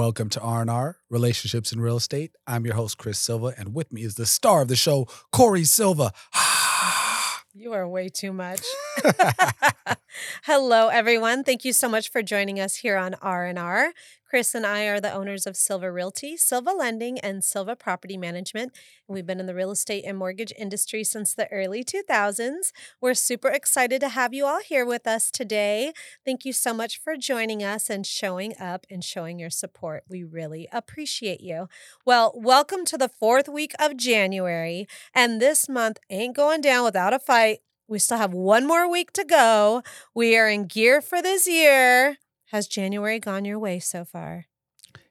Welcome to R&R, Relationships in Real Estate. I'm your host, Chris Silva, and with me is the star of the show, Cori Silva. You are way too much. Hello, everyone. Thank you so much for joining us here on R&R. Chris and I are the owners of Silva Realty, Silva Lending, and Silva Property Management. We've been in the real estate and mortgage industry since the early 2000s. We're super excited to have you all here with us today. Thank you so much for joining us and showing up and showing your support. We really appreciate you. Well, welcome to the fourth week of January. And this month ain't going down without a fight. We still have one more week to go. We are in gear for this year. Has January gone your way so far?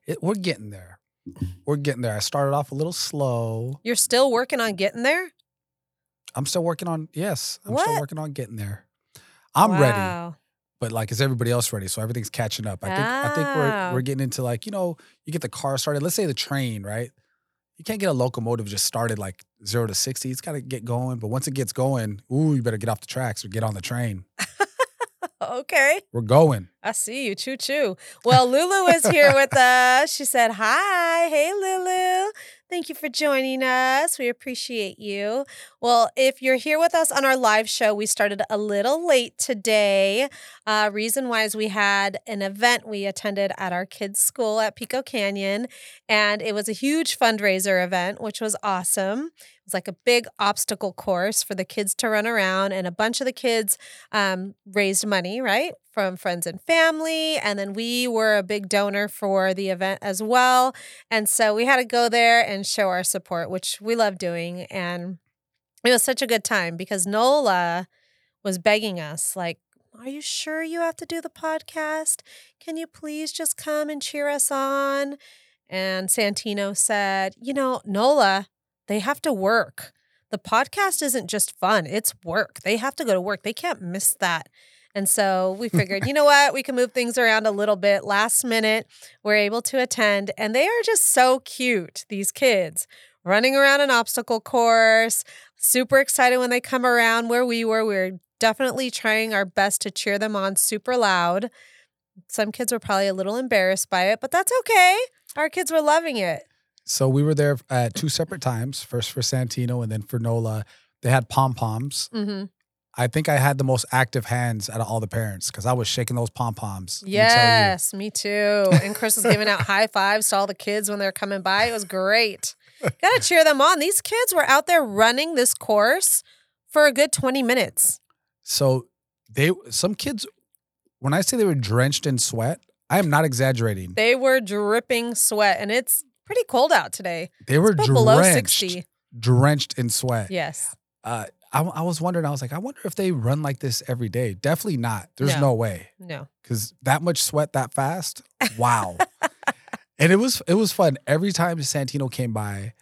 It, we're getting there. Mm-hmm. We're getting there. I started off a little slow. You're still working on getting there? I'm still working on, yes, I'm What? still working on getting there. I'm ready, but like, is everybody else ready? So everything's catching up. I think I think we're we're getting into like, you know, you get the car started. Let's say the train, right? You can't get a locomotive just started like zero to 60. It's got to get going. But once it gets going, ooh, you better get off the tracks or get on the train. Okay. We're going. I see you. Choo choo. Well, Lulu is here with us. She said, Hi. Hey, Lulu. Thank you for joining us. We appreciate you. Well, if you're here with us on our live show, we started a little late today. Uh, reason why is we had an event we attended at our kids' school at Pico Canyon, and it was a huge fundraiser event, which was awesome. It was like a big obstacle course for the kids to run around, and a bunch of the kids um, raised money, right, from friends and family. And then we were a big donor for the event as well. And so we had to go there and show our support, which we love doing. And it was such a good time because Nola was begging us, like, are you sure you have to do the podcast? Can you please just come and cheer us on? And Santino said, you know, Nola, they have to work. The podcast isn't just fun, it's work. They have to go to work. They can't miss that. And so we figured, you know what? We can move things around a little bit. Last minute, we're able to attend. And they are just so cute, these kids running around an obstacle course. Super excited when they come around where we were. We're definitely trying our best to cheer them on super loud. Some kids were probably a little embarrassed by it, but that's okay. Our kids were loving it. So we were there at two separate times. First for Santino and then for Nola. They had pom poms. hmm I think I had the most active hands out of all the parents because I was shaking those pom poms. Yes, me too. And Chris was giving out high fives to all the kids when they were coming by. It was great. Gotta cheer them on. These kids were out there running this course for a good 20 minutes. So they some kids when I say they were drenched in sweat, I am not exaggerating. They were dripping sweat, and it's pretty cold out today. They were drenched, below 60. drenched in sweat. Yes. Uh, I, I was wondering. I was like, I wonder if they run like this every day. Definitely not. There's No. no way No. because that much sweat that fast. Wow. and it was it was fun. Every time Santino came by,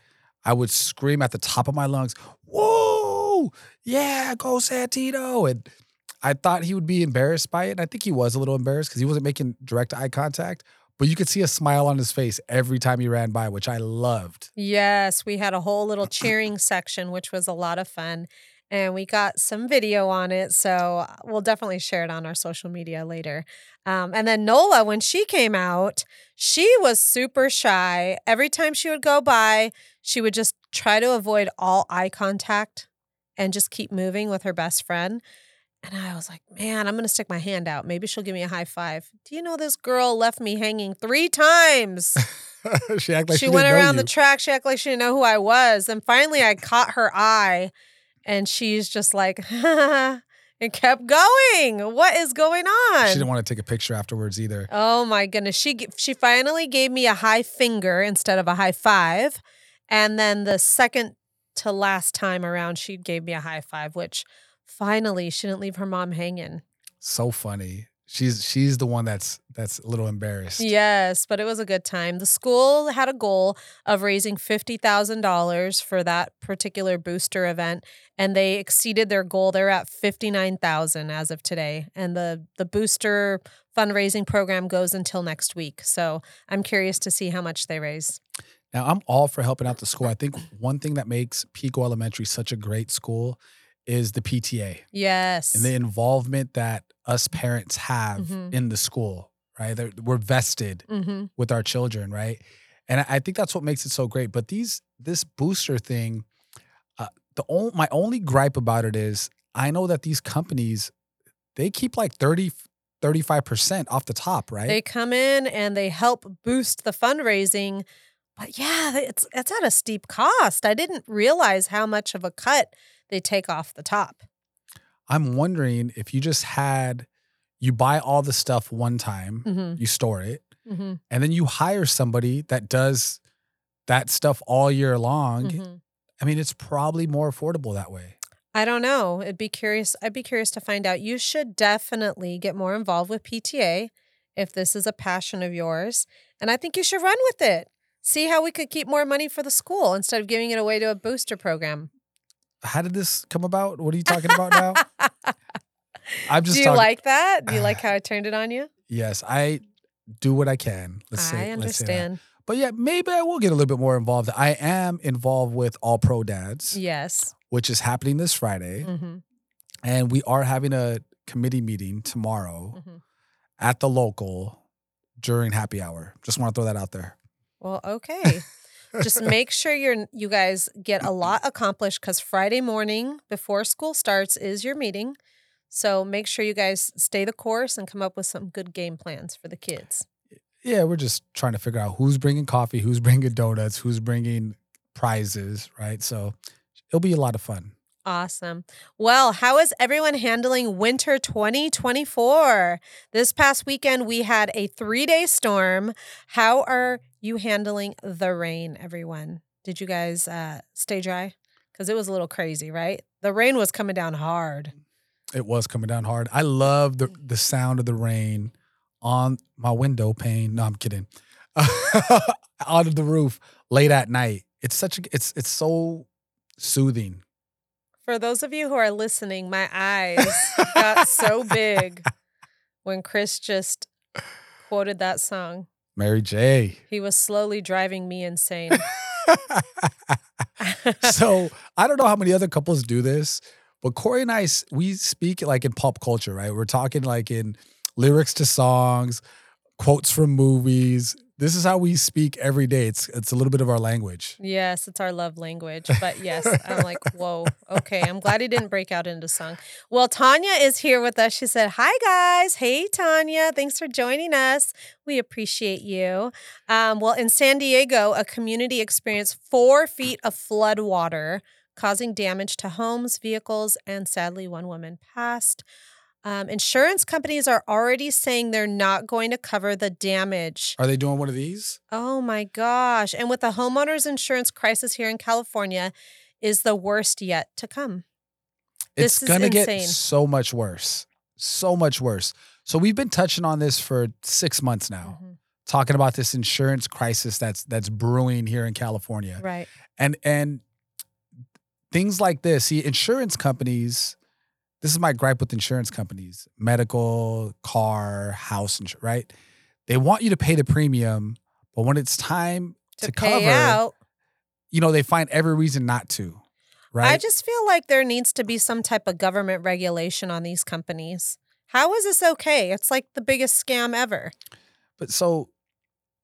I would scream at the top of my lungs, "Whoa, yeah, go Santino!" And I thought he would be embarrassed by it. And I think he was a little embarrassed because he wasn't making direct eye contact. But you could see a smile on his face every time he ran by, which I loved. Yes, we had a whole little cheering section, which was a lot of fun. And we got some video on it. So we'll definitely share it on our social media later. Um, and then Nola, when she came out, she was super shy. Every time she would go by, she would just try to avoid all eye contact and just keep moving with her best friend. And I was like, man, I'm going to stick my hand out. Maybe she'll give me a high five. Do you know this girl left me hanging three times? she acted like she, she went around the track. She acted like she didn't know who I was. And finally, I caught her eye, and she's just like, and kept going. What is going on? She didn't want to take a picture afterwards either. oh my goodness! She she finally gave me a high finger instead of a high five, and then the second to last time around, she gave me a high five, which finally she didn't leave her mom hanging. So funny. She's she's the one that's that's a little embarrassed. Yes, but it was a good time. The school had a goal of raising $50,000 for that particular booster event and they exceeded their goal. They're at 59,000 as of today. And the the booster fundraising program goes until next week. So, I'm curious to see how much they raise. Now I'm all for helping out the school. I think one thing that makes Pico Elementary such a great school is the PTA Yes. and the involvement that us parents have Mhm. in the school, right? They're, we're vested Mm-hmm. with our children, right? And I, I think that's what makes it so great. But these this booster thing, uh, the only my only gripe about it is I know that these companies they keep like 30 35% off the top, right? They come in and they help boost the fundraising. But yeah, it's it's at a steep cost. I didn't realize how much of a cut they take off the top. I'm wondering if you just had you buy all the stuff one time, Mm-hmm. you store it, Mm-hmm. and then you hire somebody that does that stuff all year long. Mm-hmm. I mean, it's probably more affordable that way. I don't know. It'd be curious. I'd be curious to find out. You should definitely get more involved with PTA if this is a passion of yours. And I think you should run with it. See how we could keep more money for the school instead of giving it away to a booster program. How did this come about? What are you talking about now? I'm just Do you talking. like that? Do you like how I turned it on you? yes, I do what I can. Let's say. I let's say understand. But yeah, maybe I will get a little bit more involved. I am involved with All Pro Dads, Yes. which is happening this Friday, hmm and we are having a committee meeting tomorrow hmm at the local during happy hour. Just want to throw that out there. Well, okay. Just make sure you're you guys get a lot accomplished because Friday morning before school starts is your meeting. So make sure you guys stay the course and come up with some good game plans for the kids. Yeah, we're just trying to figure out who's bringing coffee, who's bringing donuts, who's bringing prizes, right? So it'll be a lot of fun. Awesome. Well, how is everyone handling winter 2024? This past weekend, we had a three day storm. How are you handling the rain, everyone? Did you guys uh, stay dry? Because it was a little crazy, right? The rain was coming down hard. It was coming down hard. I love the the sound of the rain on my window pane. No, I'm kidding. Out of the roof late at night. It's such a it's it's so soothing. For those of you who are listening, my eyes got so big when Chris just quoted that song. Mary J. He was slowly driving me insane. so I don't know how many other couples do this, but Cori and I, we speak like in pop culture, right? We're talking like in lyrics to songs, quotes from movies. This is how we speak every day. It's it's a little bit of our language. yes, it's our love language. But yes, I'm like, whoa, okay. I'm glad he didn't break out into song. Well, Tanya is here with us. She said, Hi, guys. Hey, Tanya. Thanks for joining us. We appreciate you. Um, well, in San Diego, a community experienced four feet of flood water, causing damage to homes, vehicles, and sadly, one woman passed. Um, insurance companies are already saying they're not going to cover the damage. Are they doing one of these? Oh my gosh. And with the homeowners insurance crisis here in California is the worst yet to come. It's gonna get so much worse. So much worse. So we've been touching on this for six months now, Mhm. talking about this insurance crisis that's that's brewing here in California. Right. and and things like this see insurance companies this is my gripe with insurance companies medical car house insurance right they want you to pay the premium but when it's time to, To, cover out. you know they find every reason not to right I just feel like there needs to be some type of government regulation on these companies. How is this okay? It's like the biggest scam ever. but so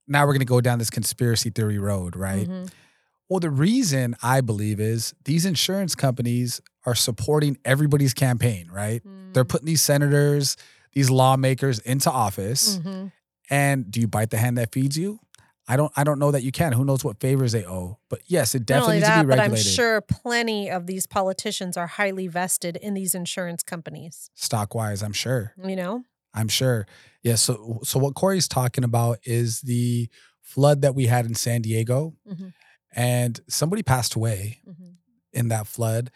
now we're going to go down this conspiracy theory road right Mhm. Well the reason i believe is these insurance companies are supporting everybody's campaign right They're putting these senators, these lawmakers into office. Mhm. And do you bite the hand that feeds you? I don't I don't know that you can. Who knows what favors they owe. But yes, it definitely needs that, to be regulated. but I'm sure plenty of these politicians are highly vested in these insurance companies. Stock wise, I'm sure. You know? I'm sure. Yeah. So so what Cori's talking about is the flood that we had in San Diego. Mhm. And somebody passed away Mhm. in that flood.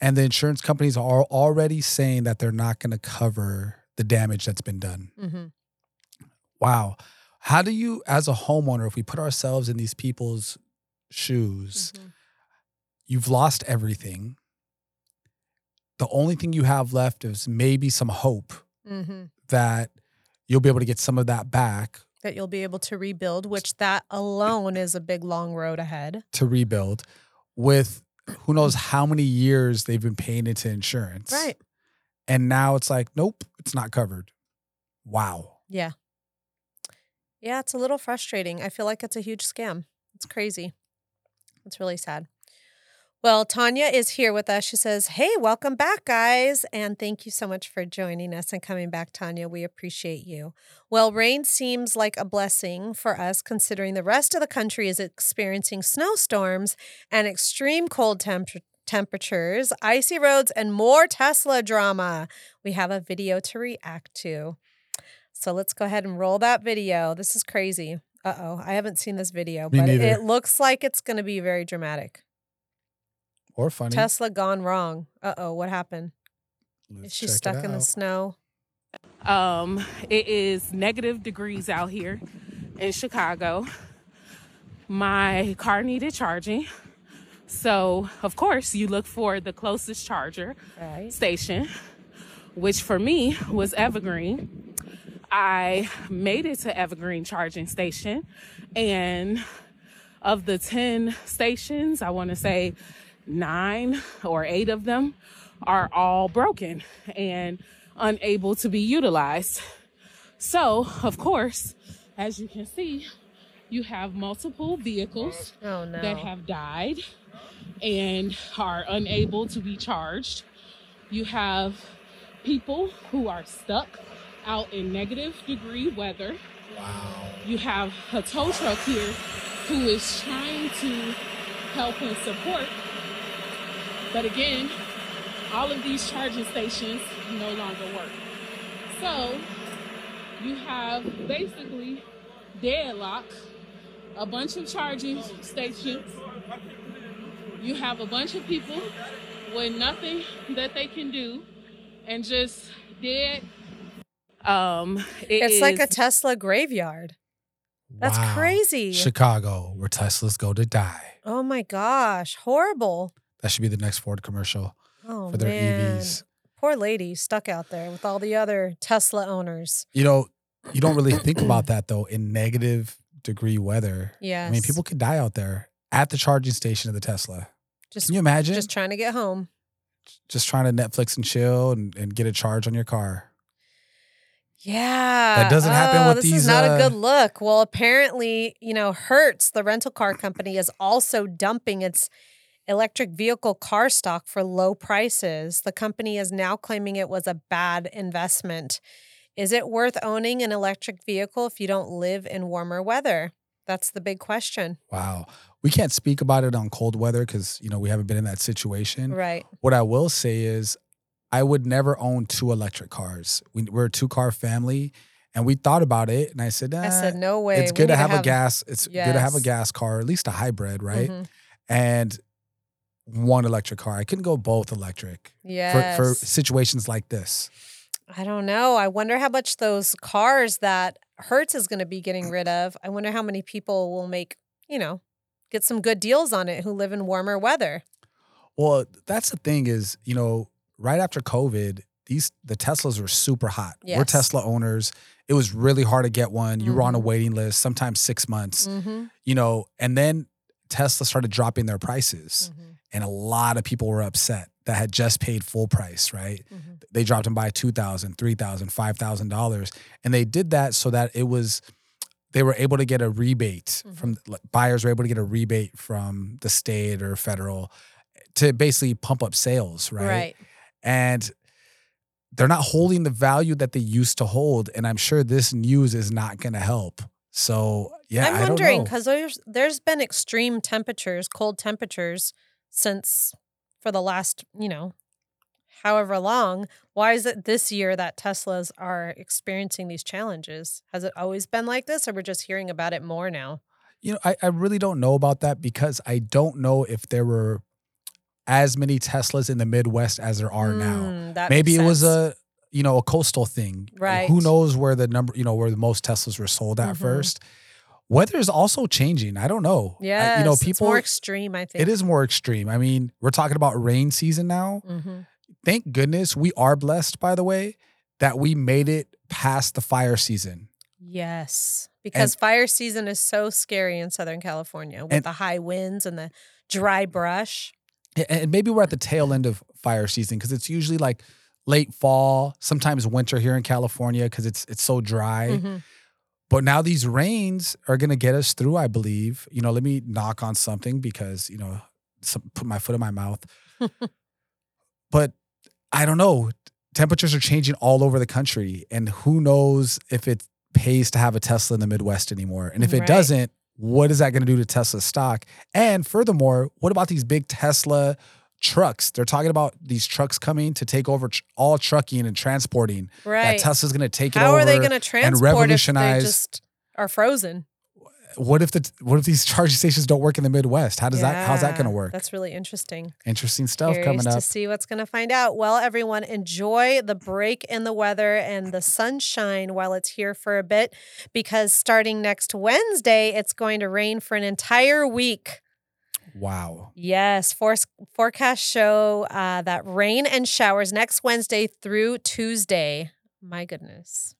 And the insurance companies are already saying that they're not going to cover the damage that's been done. Mhm. Wow. How do you, as a homeowner, if we put ourselves in these people's shoes, Mhm. you've lost everything. The only thing you have left is maybe some hope Mhm. that you'll be able to get some of that back That you'll be able to rebuild, which that alone is a big long road ahead. to rebuild with who knows how many years they've been paying into insurance. Right. And now it's like, nope, it's not covered. Wow. Yeah. Yeah, it's a little frustrating. I feel like it's a huge scam. It's crazy. It's really sad. Well, Tanya is here with us. She says, Hey, welcome back, guys. And thank you so much for joining us and coming back, Tanya. We appreciate you. Well, rain seems like a blessing for us considering the rest of the country is experiencing snowstorms and extreme cold temp- temperatures, icy roads, and more Tesla drama. We have a video to react to. So let's go ahead and roll that video. This is crazy. Uh oh, I haven't seen this video, Me but neither. it looks like it's going to be very dramatic. Or funny. Tesla gone wrong. Uh oh, what happened? Let's Is she stuck in the snow? Um, it is negative degrees out here in Chicago. My car needed charging. So, of course, you look for the closest charger Right. station, which for me was Evergreen. I made it to Evergreen charging station, and of the 10 stations, I want to say nine or eight of them are all broken and unable to be utilized. So, of course, as you can see, you have multiple vehicles Oh no. that have died and are unable to be charged. You have people who are stuck out in negative degree weather. Wow. You have a tow truck here who is trying to help and support. But again, all of these charging stations no longer work. So you have basically deadlock, a bunch of charging stations. You have a bunch of people with nothing that they can do and just dead. Um, it it's like a Tesla graveyard. That's Wow. crazy. Chicago, where Teslas go to die. Oh my gosh, horrible. That should be the next Ford commercial Oh for their man. EVs. Poor lady stuck out there with all the other Tesla owners. You know, you don't really think about that though in negative degree weather. Yeah. I mean, people could die out there at the charging station of the Tesla. just Can you imagine? just trying to get home. just trying to Netflix and chill and, and get a charge on your car. Yeah. That doesn't happen Oh, with this these, is not uh, a good look. Well, apparently, you know, Hertz, the rental car company, is also dumping its electric vehicle car stock for low prices. The company is now claiming it was a bad investment. Is it worth owning an electric vehicle if you don't live in warmer weather? That's the big question. Wow. We can't speak about it on cold weather because, you know, we haven't been in that situation. Right. What I will say is I would never own two electric cars. We, we're a two car family and we thought about it. And I said, I said, no way. it's We good to need have, a gas. It's good to have a gas car, at least a hybrid, right? Mhm. And one electric car. I couldn't go both electric Yeah. for, for situations like this. I don't know. I wonder how much those cars that Hertz is going to be getting rid of. I wonder how many people will make, you know, get some good deals on it who live in warmer weather. Well, that's the thing is, you know, right after COVID, these the Teslas were super hot. We're Tesla owners. It was really hard to get one. You were on a Mhm. waiting list, sometimes six months, Mm-hmm. you know, and then Tesla started dropping their prices. Mm-hmm. And a lot of people were upset that had just paid full price, right? Mm-hmm. They dropped them by $2,000, $3,000, $5,000. And they did that so that it was, they were able to get a rebate Mhm. from buyers were able to get a rebate from the state or federal to basically pump up sales, right? Right. And they're not holding the value that they used to hold. And I'm sure this news is not going to help. So, yeah, I'm wondering because there's there's been extreme temperatures, cold temperatures since for the last, you know, however long. Why is it this year that Teslas are experiencing these challenges? Has it always been like this or we're just hearing about it more now? You know, I, I really don't know about that because I don't know if there were as many Teslas in the Midwest as there are now. Mm, that Maybe it was a you know a coastal thing. Right. Who knows where the number you know where the most Teslas were sold at Mhm. first. Weather is also changing. I don't know. Yeah, you know it's people. more extreme, I think. it is more extreme. I mean, we're talking about rain season now. Mm-hmm. Thank goodness we are blessed, by the way, that we made it past the fire season. Yes, because fire season is so scary in Southern California with And- the high winds and the dry brush. And maybe we're at the tail end of fire season because it's usually like late fall, sometimes winter here in California because it's it's so dry. Mhm. But now these rains are going to get us through, I believe. You know, let me knock on something because, you know, some, put my foot in my mouth. but I don't know. Temperatures are changing all over the country. And who knows if it pays to have a Tesla in the Midwest anymore. And if it Right. doesn't, what is that going to do to Tesla stock? And furthermore, what about these big Tesla trucks? They're talking about these trucks coming to take over tr- all trucking and transporting. Right. That Tesla's going to take it How over. are they going to transport if they revolutionize- just are frozen? what if the what if these charging stations don't work in the Midwest? How does that how's that going to work? That's really interesting. Interesting stuff Curious coming up. to see what's going to find out. Well, everyone, enjoy the break in the weather and the sunshine while it's here for a bit, because starting next Wednesday, it's going to rain for an entire week. Wow. Yes, for- forecasts show uh, that rain and showers next Wednesday through Tuesday. My goodness.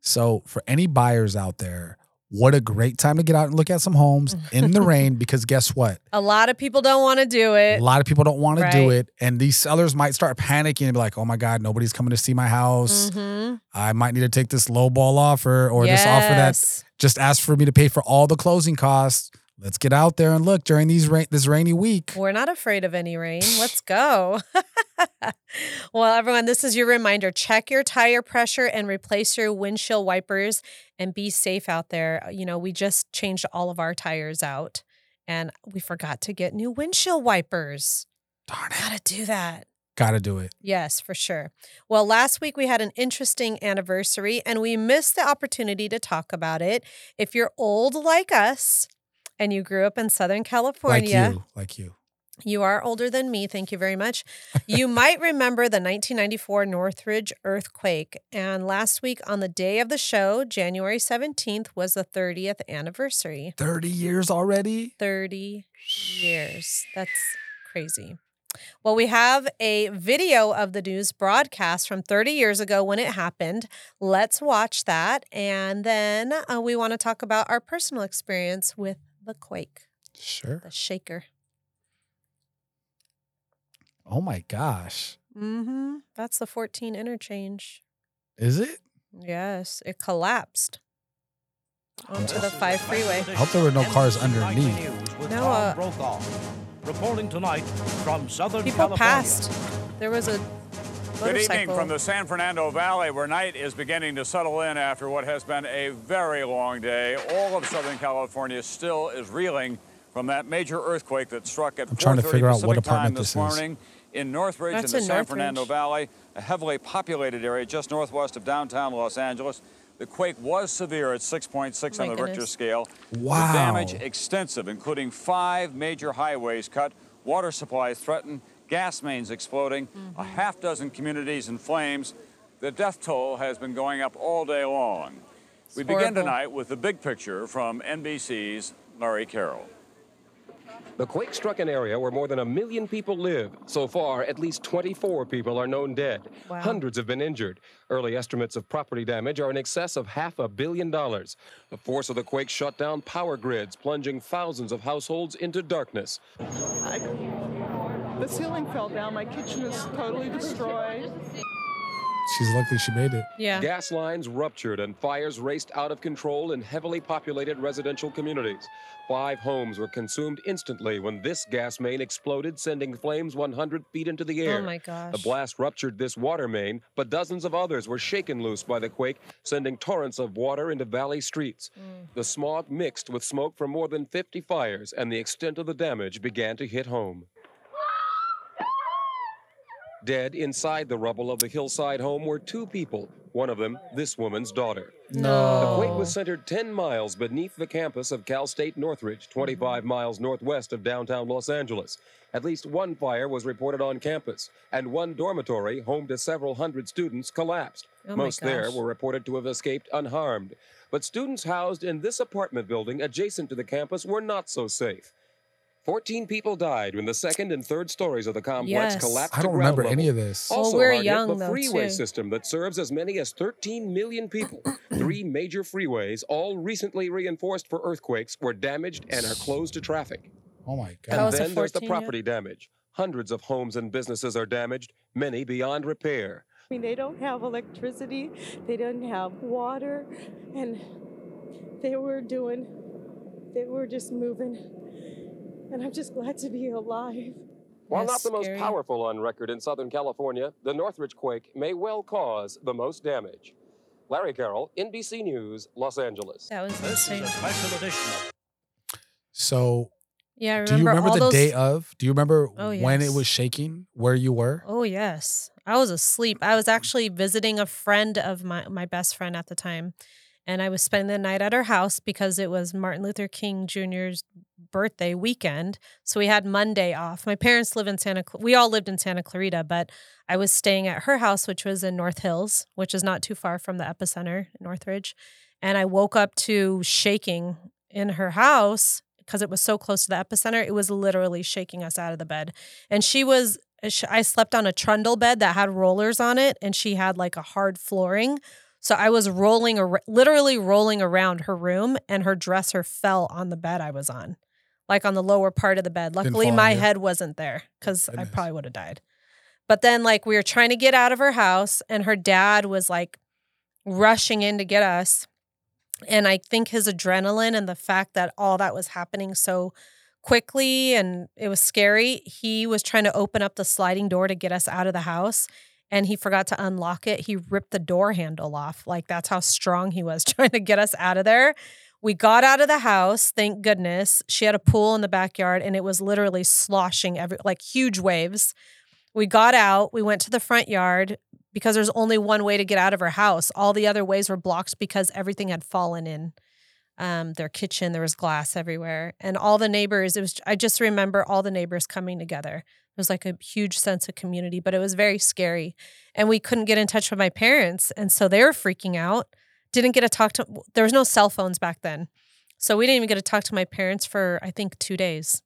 So for any buyers out there, what a great time to get out and look at some homes in the rain because guess what? A lot of people don't want to do it. A lot of people don't want to do it. And these sellers might start panicking and be like, oh my God, nobody's coming to see my house. Mhm. I might need to take this low ball offer or this offer that just asked for me to pay for all the closing costs. Let's get out there and look during these rain this rainy week. We're not afraid of any rain. Let's go. well, everyone, this is your reminder. Check your tire pressure and replace your windshield wipers and be safe out there. Uh, you know, we just changed all of our tires out and we forgot to get new windshield wipers. Darn it. Gotta do that. Gotta do it. Yes, for sure. Well, last week we had an interesting anniversary and we missed the opportunity to talk about it. If you're old like us and you grew up in Southern California, Like you. Like you. you are older than me. Thank you very much. You might remember the 1994 Northridge earthquake. And last week, on the day of the show, January 17th, was the 30th anniversary. 30 years already? 30 years. That's crazy. Well, we have a video of the news broadcast from 30 years ago when it happened. Let's watch that. And then uh, we want to talk about our personal experience with the quake, Sure. the shaker. Oh my gosh. Mm-hmm. That's the 14 interchange. Is it? Yes, it collapsed onto the 5 freeway. I hope there were no cars underneath. No, uh, Reporting tonight from Southern People California. passed. There was a Good evening from the San Fernando Valley, where night is beginning to settle in after what has been a very long day. All of Southern California still is reeling from that major earthquake that struck at I'm trying to 4:30 figure out what time apartment this this is. morning in Northridge That's in the in San Northridge. Fernando Valley, a heavily populated area just northwest of downtown Los Angeles. The quake was severe at 6.6 My on the Richter scale. Wow. The damage extensive, including five major highways cut, water supplies threatened, gas mains exploding, a mm-hmm. half dozen communities in flames. The death toll has been going up all day long. we begin tonight with the big picture from NBC's Larry Carroll. The quake struck an area where more than a million people live. So far, at least 24 people are known dead. Wow. Hundreds have been injured. Early estimates of property damage are in excess of half a billion dollars. The force of the quake shut down power grids, plunging thousands of households into darkness. I, the ceiling fell down. My kitchen is totally destroyed. She's lucky she made it. yeah. Gas lines ruptured and fires raced out of control in heavily populated residential communities. Five homes were consumed instantly when this gas main exploded, sending flames 100 feet into the air. Oh my gosh. The blast ruptured this water main, but dozens of others were shaken loose by the quake, sending torrents of water into valley streets. Mm. The smog mixed with smoke from more than 50 fires, and the extent of the damage began to hit home. Dead inside the rubble of the hillside home were two people, one of them this woman's daughter. No. The quake was centered 10 miles beneath the campus of Cal State Northridge, 25 miles northwest of downtown Los Angeles. At least one fire was reported on campus, and one dormitory, home to several hundred students, collapsed. Oh Most there were reported to have escaped unharmed. But students housed in this apartment building adjacent to the campus were not so safe. 14 people died when the second and third stories of the complex Yes. collapsed I don't ground remember any of this. Well, Also we're hard hit, young, the though, freeway too. system that serves as many as 13 million people. Three major freeways, all recently reinforced for earthquakes, were damaged and are closed to traffic. Oh my That And god. was a then there's the 14, yeah. property damage. Hundreds of homes and businesses are damaged, many beyond repair. I mean, they don't have electricity, they don't have water, and they were doing, they were just moving. And I'm just glad to be alive. While That's not the scary. most powerful on record in Southern California, the Northridge quake may well cause the most damage. Larry Carroll, NBC News, Los Angeles. That was This is insane. a special edition So, Yeah, I remember do you remember the those. day of? Do you remember Oh, when it was shaking? Where you were? Oh yes, I was asleep. I was actually visiting a friend of my my best friend at the time, and I was spending the night at her house because it was Martin Luther King Jr.'s birthday weekend. So we had Monday off. My parents live in Santa. We all lived in Santa Clarita, but I was staying at her house, which was in North Hills, which is not too far from the epicenter, Northridge. And I woke up to shaking in her house because it was so close to the epicenter. It was literally shaking us out of the bed. And she was I slept on a trundle bed that had rollers on it, and she had like a hard flooring. So I was rolling, ar- literally rolling around her room, and her dresser fell on the bed I was on, like on the lower part of the bed. Luckily, my you? head wasn't there because I probably would have died. But then, like, we were trying to get out of her house, and her dad was like rushing in to get us. And I think his adrenaline and the fact that all that was happening so quickly and it was scary, he was trying to open up the sliding door to get us out of the house. And he forgot to unlock it. He ripped the door handle off. Like, that's how strong he was trying to get us out of there. We got out of the house, thank goodness. She had a pool in the backyard and it was literally sloshing every like huge waves. We got out, we went to the front yard because there's only one way to get out of her house. All the other ways were blocked because everything had fallen in um, their kitchen. There was glass everywhere. And all the neighbors, it was, I just remember all the neighbors coming together. It was like a huge sense of community, but it was very scary. And we couldn't get in touch with my parents. And so they were freaking out. Didn't get to talk to, there was no cell phones back then. So we didn't even get to talk to my parents for, I think, two days.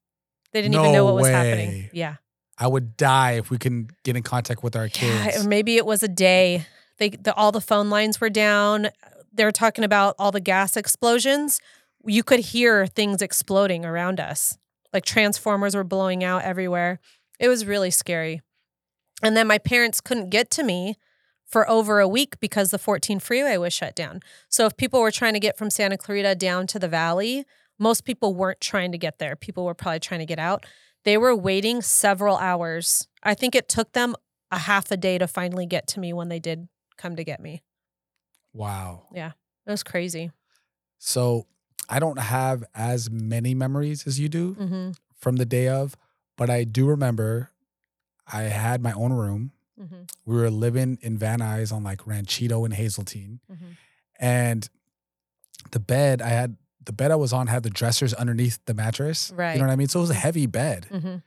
They didn't even know what was happening. Yeah. I would die if we can get in contact with our kids. or maybe it was a day. They the, all the phone lines were down. They were talking about all the gas explosions. You could hear things exploding around us. Like transformers were blowing out everywhere. It was really scary. And then my parents couldn't get to me for over a week because the 14 freeway was shut down. So if people were trying to get from Santa Clarita down to the valley, most people weren't trying to get there. People were probably trying to get out. They were waiting several hours. I think it took them a half a day to finally get to me when they did come to get me. wow. Yeah. It was crazy. So I don't have as many memories as you do hmm from the day of, but I do remember I had my own room. hmm We were living in Van Nuys on like Ranchito and Hazeltine. hmm And the bed I had, the bed I was on had the dressers underneath the mattress. Right. You know what I mean? So it was a heavy bed. hmm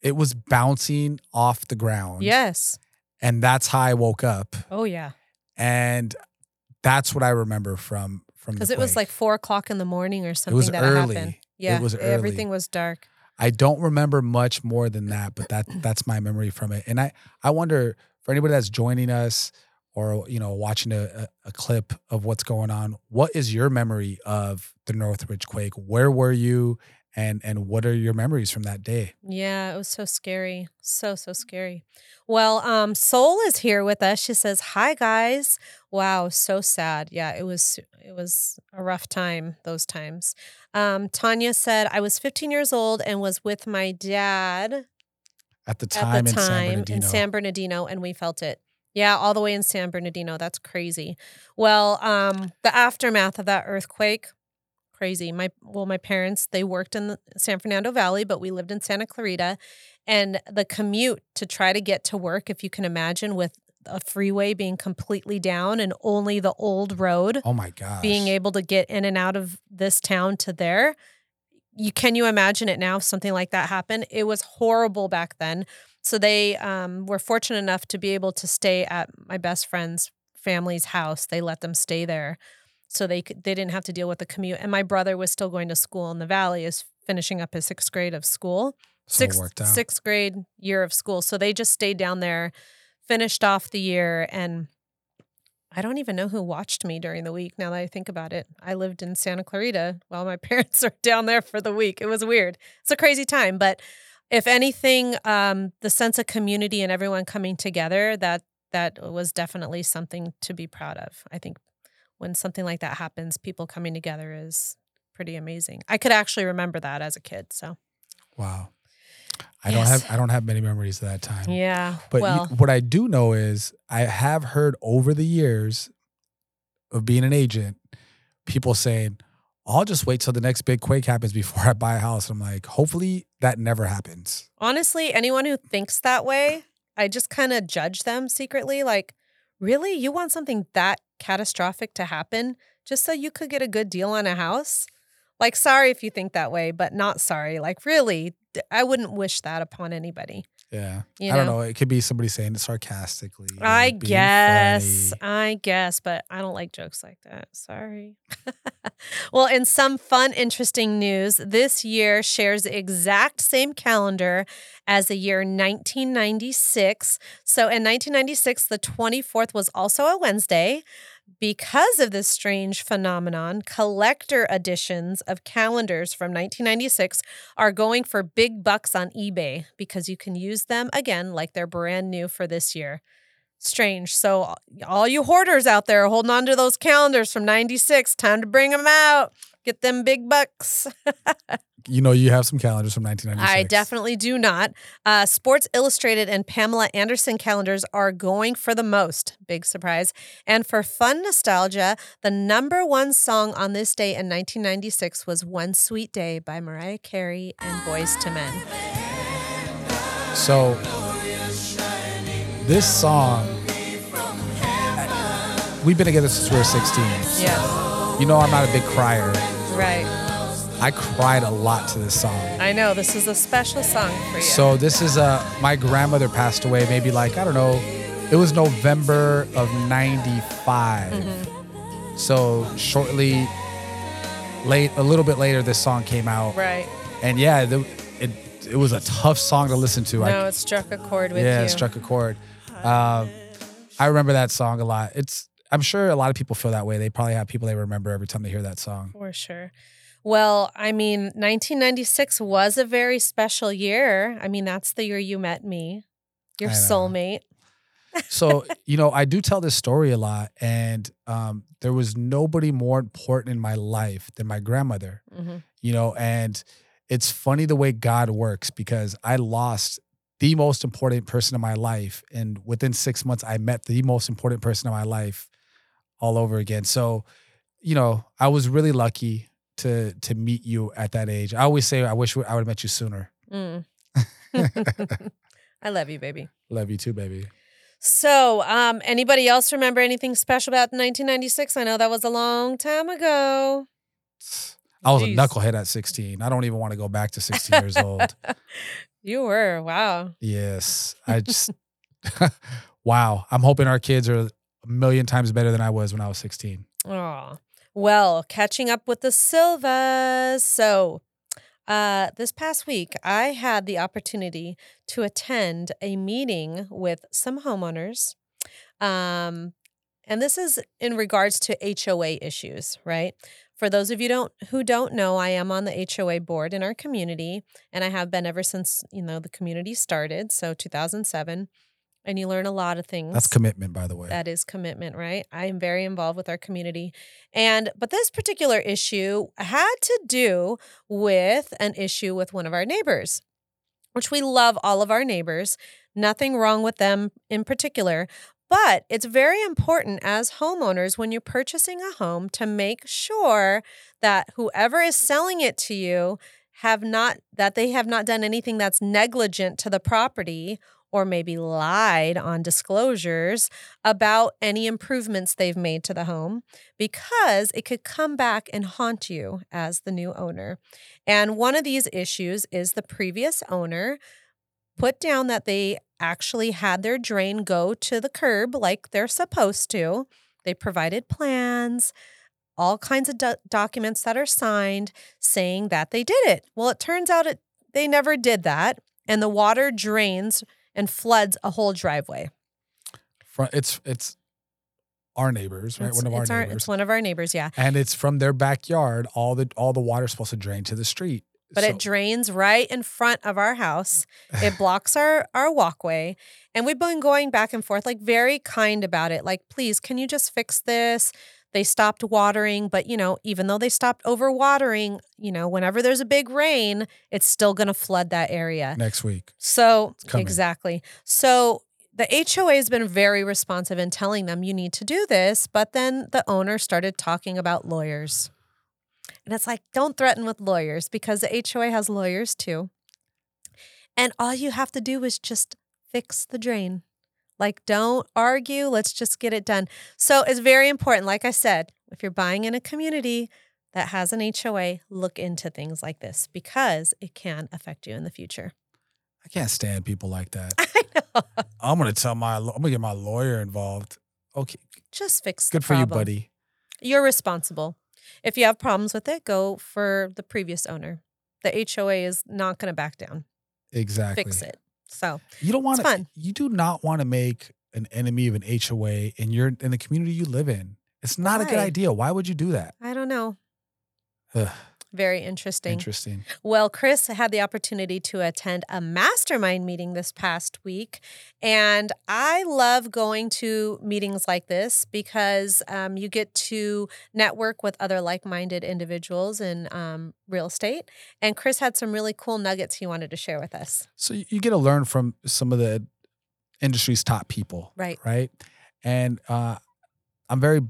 It was bouncing off the ground. Yes. And that's how I woke up. Oh yeah. And that's what I remember from from Because it was like four o'clock in the morning or something It was that had happened. early. Yeah. was Everything was dark. I don't remember much more than that, but that that's my memory from it. And I I wonder for anybody that's joining us or you know watching a, a, clip of what's going on, what is your memory of the Northridge quake? Where were you, and and what are your memories from that day? Yeah, it was so scary. So, so scary. Well, um, Soul is here with us. She says, Hi guys. Wow, so sad. Yeah, it was it was a rough time, those times. Um, Tanya said, I was 15 years old and was with my dad At the time, at the in San Bernardino. in San Bernardino, and we felt it. Yeah, all the way in San Bernardino. That's crazy. Well, um, the aftermath of that earthquake, crazy. My well, my parents they worked in the San Fernando Valley, but we lived in Santa Clarita, and the commute to try to get to work, if you can imagine, with a freeway being completely down and only the old road oh my gosh, being able to get in and out of this town to there. You can you imagine it now if something like that happened? It was horrible back then. So they um, were fortunate enough to be able to stay at my best friend's family's house. They let them stay there, so they could, they didn't have to deal with the commute. And my brother was still going to school in the valley, is finishing up his sixth grade of school, so sixth sixth grade year of school. So they just stayed down there, finished off the year, and I don't even know who watched me during the week now that I think about it. I lived in Santa Clarita while my parents are down there for the week. It was weird. It's a crazy time, but if anything, um, the sense of community and everyone coming together, that that was definitely something to be proud of. I think when something like that happens, people coming together is pretty amazing. I could actually remember that as a kid. So Wow. I Yes. don't have I don't have many memories of that time. yeah. But you- what I do know is I have heard over the years of being an agent, people saying, I'll just wait till the next big quake happens before I buy a house. I'm like, hopefully that never happens. honestly, anyone who thinks that way, I just kind of judge them secretly. Like, really? You want something that catastrophic to happen just so you could get a good deal on a house? Like, sorry if you think that way, but not sorry. Like, really, I wouldn't wish that upon anybody. Yeah. You I don't know? know. It could be somebody saying it sarcastically. I guess. funny. I guess, but I don't like jokes like that. Sorry. well, in some fun, interesting news, this year shares the exact same calendar as the year 1996. So in 1996, the 24th was also a Wednesday. Because of this strange phenomenon, collector editions of calendars from 1996 are going for big bucks on eBay because you can use them again like they're brand new for this year. Strange. So, all you hoarders out there holding on to those calendars from 96, time to bring them out. Get them big bucks. You know, you have some calendars from 1996. I definitely do not. Uh, Sports Illustrated and Pamela Anderson calendars are going for the most. Big surprise. And for fun nostalgia, the number one song on this day in 1996 was One Sweet Day by Mariah Carey and Boyz II Men. So this song, we've been together since we were 16. Yeah, You know, I'm not a big crier. right. I cried a lot to this song. I know this is a special song for you. So this is uh my grandmother passed away maybe like I don't know. It was November of 95. Mm-hmm. So shortly late a little bit later this song came out. right. And yeah, the, it it was a tough song to listen to. No, it struck a chord with yeah, you. it struck a chord. Um, I remember that song a lot. It's I'm sure a lot of people feel that way. They probably have people they remember every time they hear that song. For sure. Well, I mean, 1996 was a very special year. I mean, that's the year you met me, your soulmate. So, you know, I do tell this story a lot, and um, there was nobody more important in my life than my grandmother, Mhm. you know, and it's funny the way God works because I lost the most important person in my life. And within six months, I met the most important person in my life all over again. So, you know, I was really lucky to to meet you at that age. I always say I wish I would have met you sooner. Mm. I love you, baby. Love you too, baby. So, um, anybody else remember anything special about 1996? I know that was a long time ago. I was Jeez. a knucklehead at 16. I don't even want to go back to 16 years old. You were. Wow. Yes. I just, wow. I'm hoping our kids are a million times better than I was when I was 16. Oh, well, catching up with the Silvas. So, uh, this past week, I had the opportunity to attend a meeting with some homeowners. Um, and this is in regards to HOA issues, right? For those of you don't who don't know, I am on the HOA board in our community, and I have been ever since you know the community started, so 2007. And you learn a lot of things. That's commitment, by the way. That is commitment, right? I am very involved with our community. And but this particular issue had to do with an issue with one of our neighbors, which we love all of our neighbors. Nothing wrong with them in particular. But it's very important as homeowners when you're purchasing a home to make sure that whoever is selling it to you have not that they have not done anything that's negligent to the property or maybe lied on disclosures about any improvements they've made to the home because it could come back and haunt you as the new owner. And one of these issues is the previous owner put down that they actually had their drain go to the curb like they're supposed to. They provided plans, all kinds of do- documents that are signed saying that they did it. Well, it turns out it they never did that and the water drains and floods a whole driveway. It's it's our neighbors, right? It's, one of our it's neighbors. it's one of our neighbors, yeah. and it's from their backyard. All the all the water's supposed to drain to the street. But So- it drains right in front of our house. It blocks our our walkway, and we've been going back and forth, like very kind about it. Like, please, can you just fix this? They stopped watering, but you know, even though they stopped overwatering, you know, whenever there's a big rain, it's still going to flood that area. next week. So exactly. So the HOA has been very responsive in telling them you need to do this, but then the owner started talking about lawyers. And it's like, don't threaten with lawyers because the HOA has lawyers too. And all you have to do is just fix the drain. Like, don't argue. Let's just get it done. So it's very important. Like I said, if you're buying in a community that has an HOA, look into things like this because it can affect you in the future. I can't stand people like that. I know. I'm gonna tell my. I'm gonna get my lawyer involved. Okay, Just fix the good for you, buddy. You're responsible. If you have problems with it, go for the previous owner. The HOA is not going to back down. Exactly. Fix it. So You don't want to. You do not want to make an enemy of an HOA in your in the community you live in. It's not a good idea. Why would you do that? I don't know. Ugh, Very interesting. interesting. Well, Chris had the opportunity to attend a mastermind meeting this past week. And I love going to meetings like this because um, you get to network with other like minded individuals in um, real estate. And Chris had some really cool nuggets he wanted to share with us. So you get to learn from some of the industry's top people. Right. Right. And uh, I'm very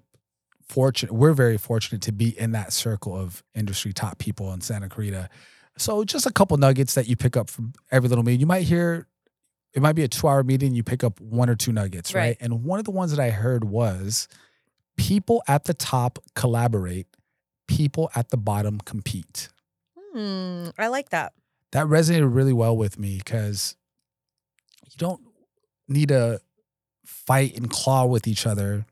fortunate. We're very fortunate to be in that circle of industry top people in Santa Clarita. So just a couple nuggets that you pick up from every little meeting. You might hear it might be a two hour meeting. You pick up one or two nuggets, right? Right. And one of the ones that I heard was people at the top collaborate, people at the bottom compete. Hmm, I like that. That resonated really well with me because you don't need to fight and claw with each other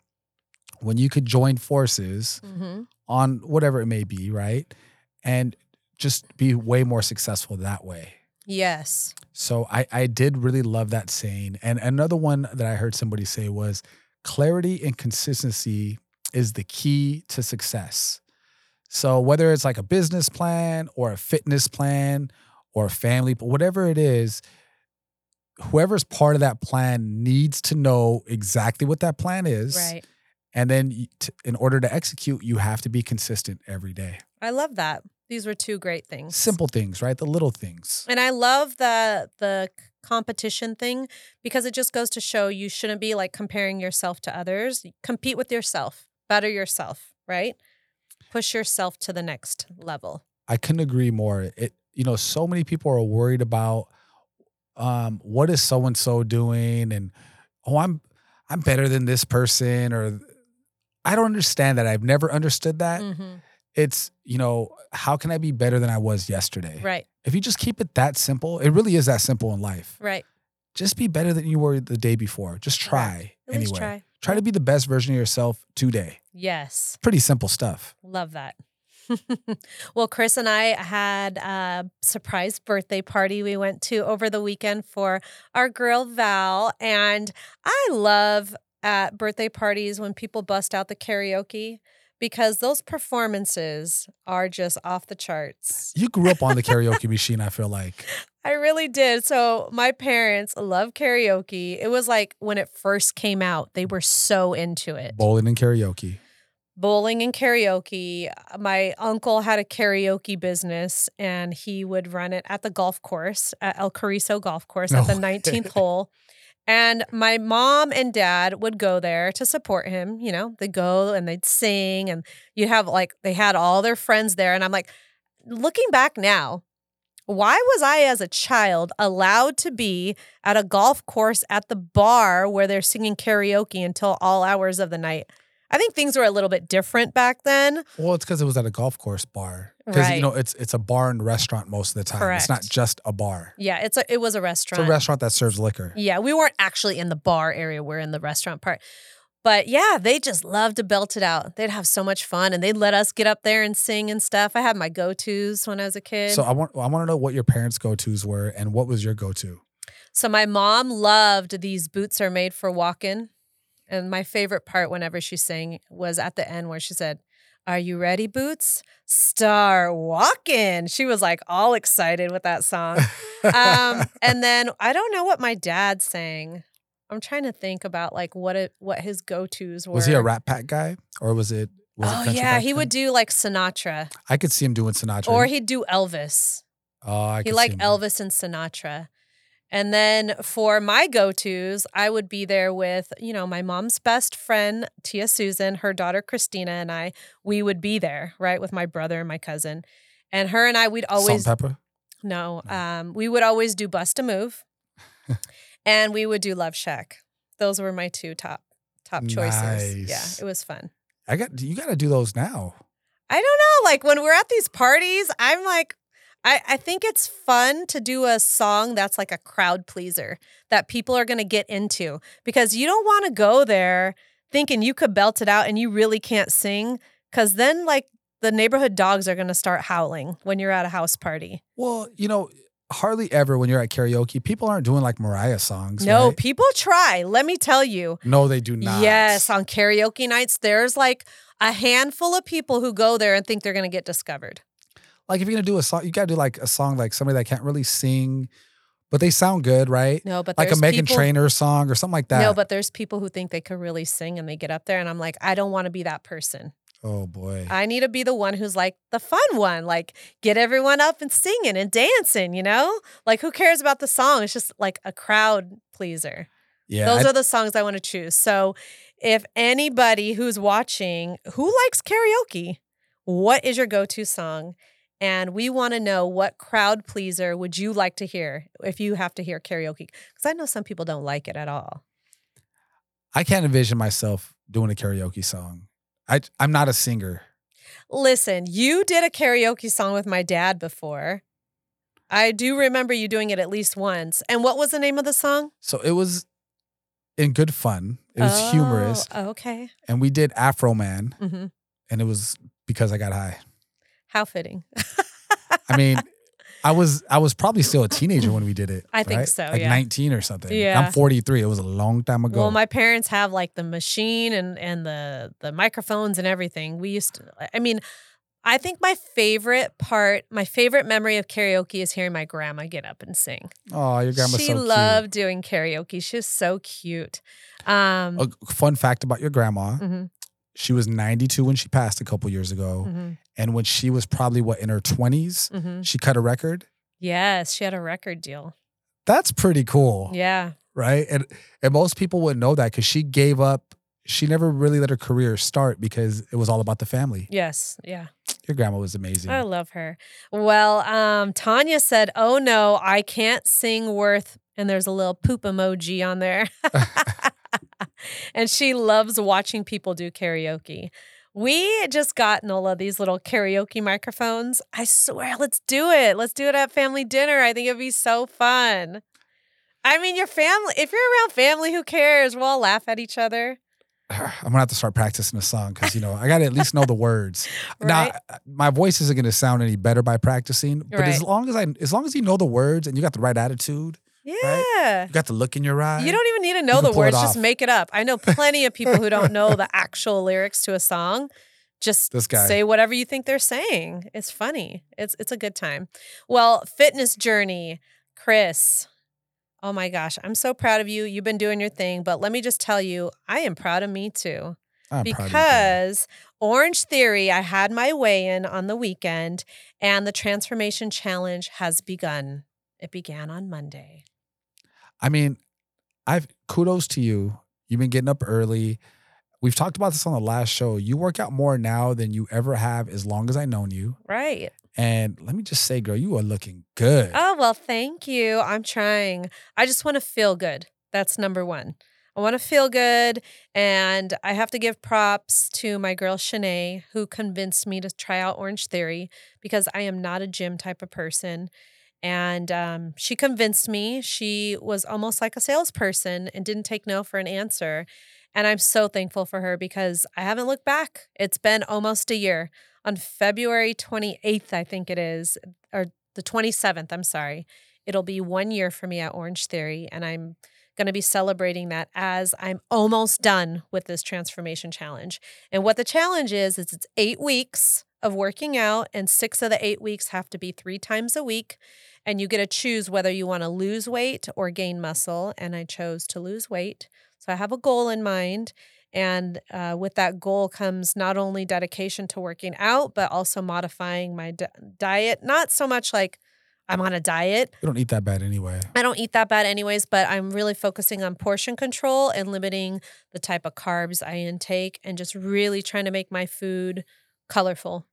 when you could join forces hmm on whatever it may be, right? And just be way more successful that way. Yes. So I, I did really love that saying. And another one that I heard somebody say was clarity and consistency is the key to success. So whether it's like a business plan or a fitness plan or a family, but whatever it is, whoever's part of that plan needs to know exactly what that plan is. Right. And then in order to execute, you have to be consistent every day. I love that. These were two great things. Simple things, right? The little things. And I love the the competition thing because it just goes to show you shouldn't be like comparing yourself to others. Compete with yourself. Better yourself, right? Push yourself to the next level. I couldn't agree more. It you know, so many people are worried about um what is so and so doing and oh I'm I'm better than this person or I don't understand that. I've never understood that. Mhm. It's, you know, how can I be better than I was yesterday? Right. If you just keep it that simple, it really is that simple in life. Right. Just be better than you were the day before. Just try. At anyway. try. Try to be the best version of yourself today. Yes. Pretty simple stuff. Love that. well, Chris and I had a surprise birthday party we went to over the weekend for our girl Val. And I love at birthday parties when people bust out the karaoke because those performances are just off the charts. You grew up on the karaoke machine, I feel like. I really did. So, my parents love karaoke. It was like when it first came out, they were so into it. Bowling and karaoke. bowling and karaoke. Uh, my uncle had a karaoke business and he would run it at the golf course, at El Cariso Golf Course at the 19th hole. And my mom and dad would go there to support him. You know, they'd go and they'd sing, and you'd have like, they had all their friends there. And I'm like, looking back now, why was I, as a child, allowed to be at a golf course at the bar where they're singing karaoke until all hours of the night? I think things were a little bit different back then. Well, it's because it was at a golf course bar. Because you know it's it's a bar and restaurant most of the time. Correct. It's not just a bar. Yeah, it's a it was a It's restaurant. a restaurant that serves liquor. Yeah, we weren't actually in the bar area. We're in the restaurant part. But yeah, they just loved to belt it out. They'd have so much fun and they'd let us get up there and sing and stuff. I had my go-tos when I was a kid. So I want I want to know what your parents' go tos were and what was your go to. So my mom loved these boots are made for walking. And my favorite part whenever she sang was at the end where she said, Are you ready, Boots? Star walking. She was like all excited with that song. um, and then I don't know what my dad sang. I'm trying to think about like what it what his go tos were. Was he a Rat Pack guy or was it? Was oh country yeah, he then? would do like Sinatra, I could see him doing Sinatra. or he'd do Elvis. oh, I he could see liked. Elvis and Sinatra. And then for my go tos, I would be there with, you know, my mom's best friend, Tia Susan, her daughter Christina, and I. We would be there, right, with my brother and my cousin. And her and I, we'd Salt always, pepper. no, um, we would always do Bust a Move and we would do Love Shack. Those were my two top top choices. Yeah, it was fun. I got you. Got to do those now. I don't know. Like when we're at these parties, I'm like, I, I think it's fun to do a song that's like a crowd pleaser that people are going to get into because you don't want to go there thinking you could belt it out and you really can't sing because then like the neighborhood dogs are going to start howling when you're at a house party. Well, you know, hardly ever when you're at karaoke, people aren't doing like Mariah songs. No, right? people try. Let me tell you. no, they do not. Yes, on karaoke nights, there's like a handful of people who go there and think they're going to get discovered. Like if you're gonna do a song, you gotta do like a song like somebody that can't really sing, but they sound good, right? No, but like a Meghan people- Trainor song or something like that. No, but there's people who think they could really sing and they get up there and I'm like, I don't want to be that person. oh boy, I need to be the one who's like the fun one, like get everyone up and singing and dancing, you know? Like who cares about the song? It's just like a crowd pleaser. yeah, Those I- are the songs I want to choose. So if anybody who's watching who likes karaoke, what is your go-to song? And we want to know what crowd pleaser would you like to hear if you have to hear karaoke? Because I know some people don't like it at all. I can't envision myself doing a karaoke song. I I'm not a singer. Listen, you did a karaoke song with my dad before. I do remember you doing it at least once. And what was the name of the song? So it was in good fun. It was humorous. Oh, okay. And we did Afroman, hmm and it was because I got high. How fitting. I mean, I was I was probably still a teenager when we did it. I think right? so, Like yeah. 19 or something. Yeah. I'm 43. It was a long time ago. Well, my parents have like the machine and and the the microphones and everything. We used to I mean, I think my favorite part, my favorite memory of karaoke is hearing my grandma get up and sing. oh, your grandma's she so cute. loved doing karaoke. She's so cute. Um A fun fact about your grandma: mhm, she was 92 when she passed a couple years ago, mhm, and when she was probably what in her 20s, mhm. she cut a record. Yes, she had a record deal. That's pretty cool, Yeah. right? And and most people wouldn't know that because she gave up. She never really let her career start because it was all about the family. Yes. Yeah. Your grandma was amazing. I love her. Well, um, Tanya said, Oh no, I can't sing worth. And there's a little poop emoji on there. and she loves watching people do karaoke. We just got Nola these little karaoke microphones. I swear, let's do it. Let's do it at family dinner. I think it'd be so fun. I mean, your family, if you're around family, who cares? We'll all laugh at each other. I'm gonna have to start practicing a song because you know I gotta at least know the words. Right. Now, my voice isn't gonna sound any better by practicing, but as long as I, as long as you know the words and you got the right attitude, Yeah. you got the look in your eye. You don't even need to know the words, just make it up. I know plenty of people who don't know the actual lyrics to a song. Just This guy. say whatever you think they're saying. It's funny. It's it's a good time. Well, fitness journey, Chris. Oh my gosh, I'm so proud of you. You've been doing your thing, but let me just tell you, I am proud of me too I'm proud of you, because Orange Theory, I had my weigh in on the weekend, and the transformation challenge has begun. It began on Monday. I mean, I've kudos to you. You've been getting up early. We've talked about this on the last show. You work out more now than you ever have as long as I've known you. Right. And let me just say, girl, you are looking good. Oh, well, thank you. I'm trying. I just want to feel good. That's number one. I want to feel good. And I have to give props to my girl, Shanae, who convinced me to try out Orange Theory because I am not a gym type of person. And um, she convinced me. She was almost like a salesperson and didn't take no for an answer. And I'm so thankful for her because I haven't looked back. It's been almost a year. On February 28th, I think it is, or the 27th, I'm sorry, it'll be one year for me at Orange Theory. And I'm going to be celebrating that as I'm almost done with this transformation challenge. And what the challenge is, is it's eight weeks of working out, and six of the eight weeks have to be three times a week. And you get to choose whether you want to lose weight or gain muscle. And I chose to lose weight. So I have a goal in mind. And uh, with that goal comes not only dedication to working out, but also modifying my di- diet. Not so much like I'm on a diet. You don't eat that bad anyway. I don't eat that bad, anyways, but I'm really focusing on portion control and limiting the type of carbs I intake and just really trying to make my food colorful,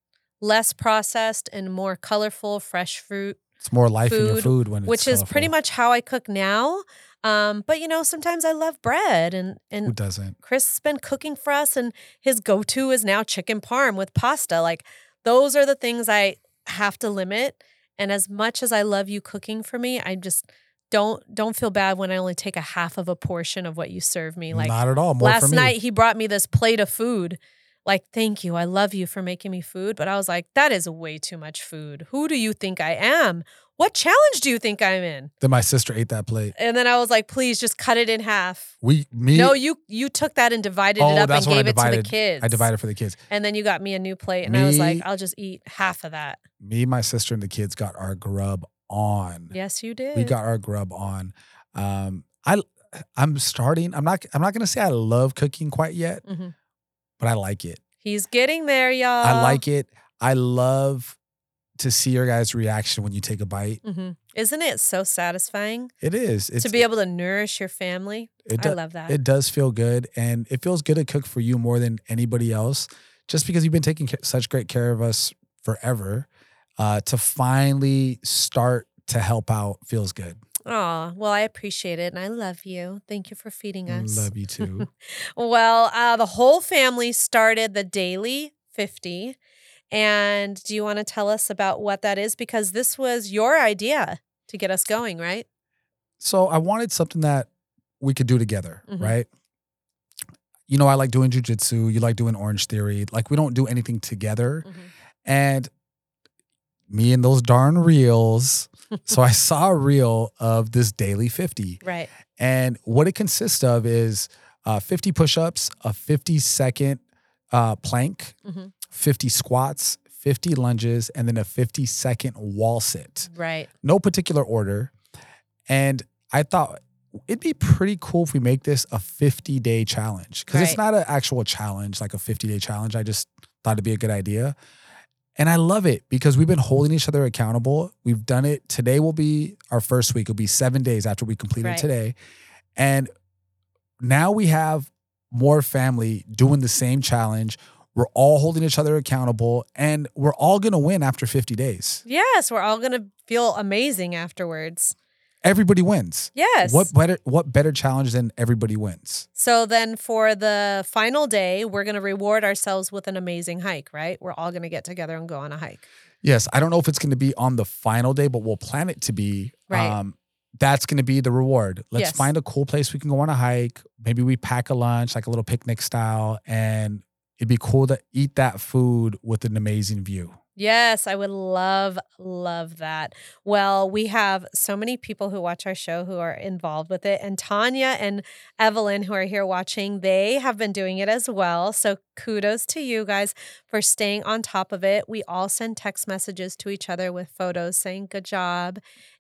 less processed and more colorful, fresh fruit, It's more life in your Food, food when it's which is pretty much how I cook now. Um, but you know, sometimes I love bread and and Who doesn't? Chris has been cooking for us, and his go to is now chicken parm with pasta. Like, those are the things I have to limit. And as much as I love you cooking for me, I just don't don't feel bad when I only take a half of a portion of what you serve me. Like Not at all. More for last night, he brought me this plate of food. Like, thank you. I love you for making me food. But I was like, that is way too much food. Who do you think I am? What challenge do you think I'm in? Then my sister ate that plate. And then I was like, please just cut it in half. We me. no, you you took that and divided oh, it up and gave it to the kids. I divided for the kids. And then you got me a new plate, and I was like, I'll just eat half of that. Me, my sister, and the kids got our grub on. Yes, you did. We got our grub on. Um, I I'm starting. I'm not. I'm not gonna say I love cooking quite yet, Mhm. But I like it. He's getting there, y'all. I like it. I love to see your guys' reaction when you take a bite. hmm Isn't it so satisfying It is. It's, to be able to nourish your family? I do- love that. It does feel good, and it feels good to cook for you more than anybody else, just because you've been taking such great care of us forever. Uh, to finally start to help out feels good. Oh, well, I appreciate it and I love you. Thank you for feeding us. Love you too. Well, uh, the whole family started the Daily 50. And do you want to tell us about what that is? Because this was your idea to get us going, right? so I wanted something that we could do together, Mhm. right? You know, I like doing jujitsu. You like doing Orange Theory. Like we don't do anything together, and me and those darn reels. so I saw a reel of this daily fifty. Right. And what it consists of is uh, 50 push ups, a 50 second uh, plank, Mhm. 50 squats, 50 lunges, and then a 50 second wall sit. Right. No particular order. And I thought it'd be pretty cool if we make this a 50 day challenge because it's not an actual challenge, like a 50 day challenge. I just thought it'd be a good idea. And I love it because we've been holding each other accountable. We've done it. Today will be our first week. It'll be seven days after we complete Right. it today. And now we have more family doing the same challenge. We're all holding each other accountable and we're all going to win after 50 days. Yes, we're all going to feel amazing afterwards. Everybody wins. Yes. What better what better challenge than everybody wins? So then for the final day, we're going to reward ourselves with an amazing hike, right? We're all going to get together and go on a hike. Yes, I don't know if it's going to be on the final day, but we'll plan it to be. Right. Um, that's going to be the reward. Let's Yes. find a cool place we can go on a hike. Maybe we pack a lunch, like a little picnic style, and it'd be cool to eat that food with an amazing view. Yes, I would love, love that. Well, we have so many people who watch our show who are involved with it. And Tanya and Evelyn, who are here watching, they have been doing it as well. So kudos to you guys for staying on top of it. We all send text messages to each other with photos saying, good job.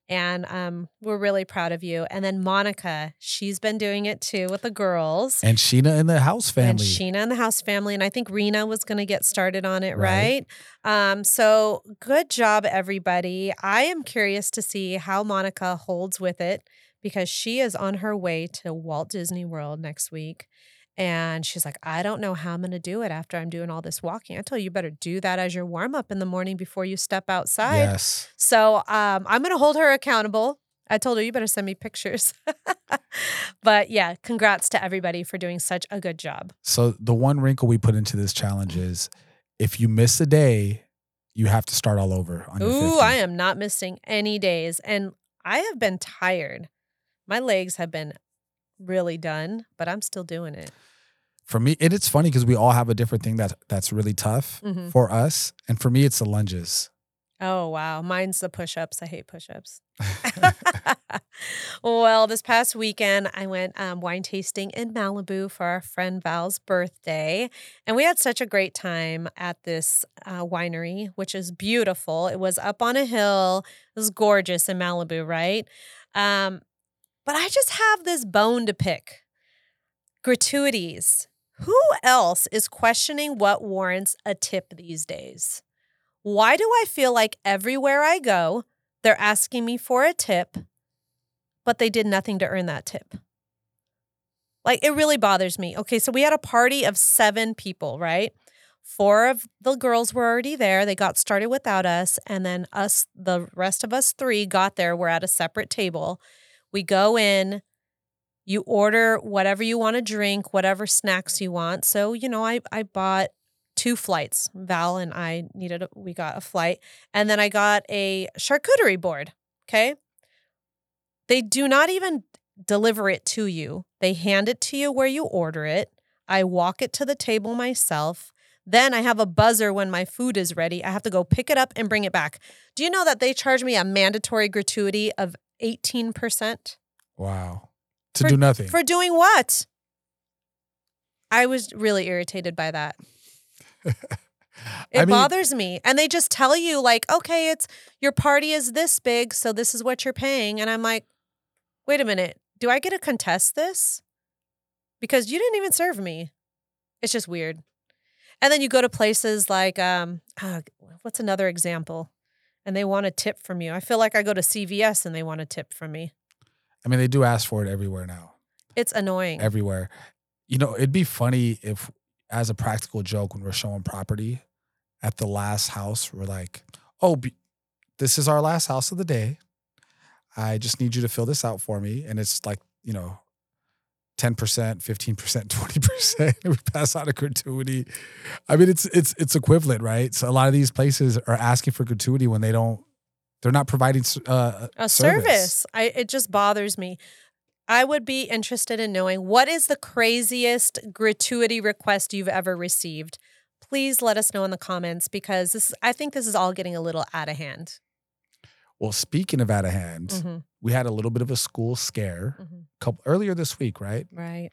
And um, we're really proud of you. And then Monica, she's been doing it too with the girls. And Sheena and the house family. And Sheena and the house family. And I think Rena was going to get started on it, Right. right? Um, so good job, everybody. I am curious to see how Monica holds with it because she is on her way to Walt Disney World next week. And she's like, I don't know how I'm going to do it after I'm doing all this walking. I told you, you better do that as your warm up in the morning before you step outside. yes. So um, I'm going to hold her accountable. I told her, you better send me pictures. but yeah, congrats to everybody for doing such a good job. So the one wrinkle we put into this challenge is if you miss a day, you have to start all over on your Ooh, 50. I am not missing any days. And I have been tired. My legs have been really done, but I'm still doing it. For me, and it's funny because we all have a different thing that that's really tough Mhm. for us. And for me, it's the lunges. Oh, wow. Mine's the push ups. I hate push ups. well, this past weekend, I went um, wine tasting in Malibu for our friend Val's birthday. And we had such a great time at this uh, winery, which is beautiful. It was up on a hill, it was gorgeous in Malibu, right? Um, but I just have this bone to pick gratuities. Who else is questioning what warrants a tip these days? Why do I feel like everywhere I go, they're asking me for a tip, but they did nothing to earn that tip? Like, it really bothers me. Okay, so we had a party of seven people, right? Four of the girls were already there. They got started without us. And then us, the rest of us three, got there. We're at a separate table. We go in, you order whatever you want to drink, whatever snacks you want. So, you know, I, I bought two flights. Val and I needed, a, we got a flight. And then I got a charcuterie board. Okay. They do not even deliver it to you, they hand it to you where you order it. I walk it to the table myself. Then I have a buzzer when my food is ready. I have to go pick it up and bring it back. Do you know that they charge me a mandatory gratuity of 18%? Wow. To For- do nothing. For doing what? I was really irritated by that. It mean, bothers me. And they just tell you, like, okay, it's your party is this big, so this is what you're paying. And I'm like, wait a minute, do I get to contest this? Because you didn't even serve me. It's just weird. And then you go to places like, um, ah, what's another example? And they want a tip from you. I feel like I go to CVS and they want a tip from me. I mean, they do ask for it everywhere now. It's annoying. Everywhere. You know, it'd be funny if, as a practical joke, when we're showing property at the last house, we're like, oh, be- this is our last house of the day. I just need you to fill this out for me. And it's like, you know, 10%, 15%, 20%. we pass out a gratuity. I mean, it's it's it's equivalent, right? So a lot of these places are asking for gratuity when they don't, they're not providing uh, a service. I it just bothers me. I would be interested in knowing what is the craziest gratuity request you've ever received. Please let us know in the comments because this I think this is all getting a little out of hand. Well, speaking of out of hand, Mhm, we had a little bit of a school scare mhm. couple earlier this week, right? Right.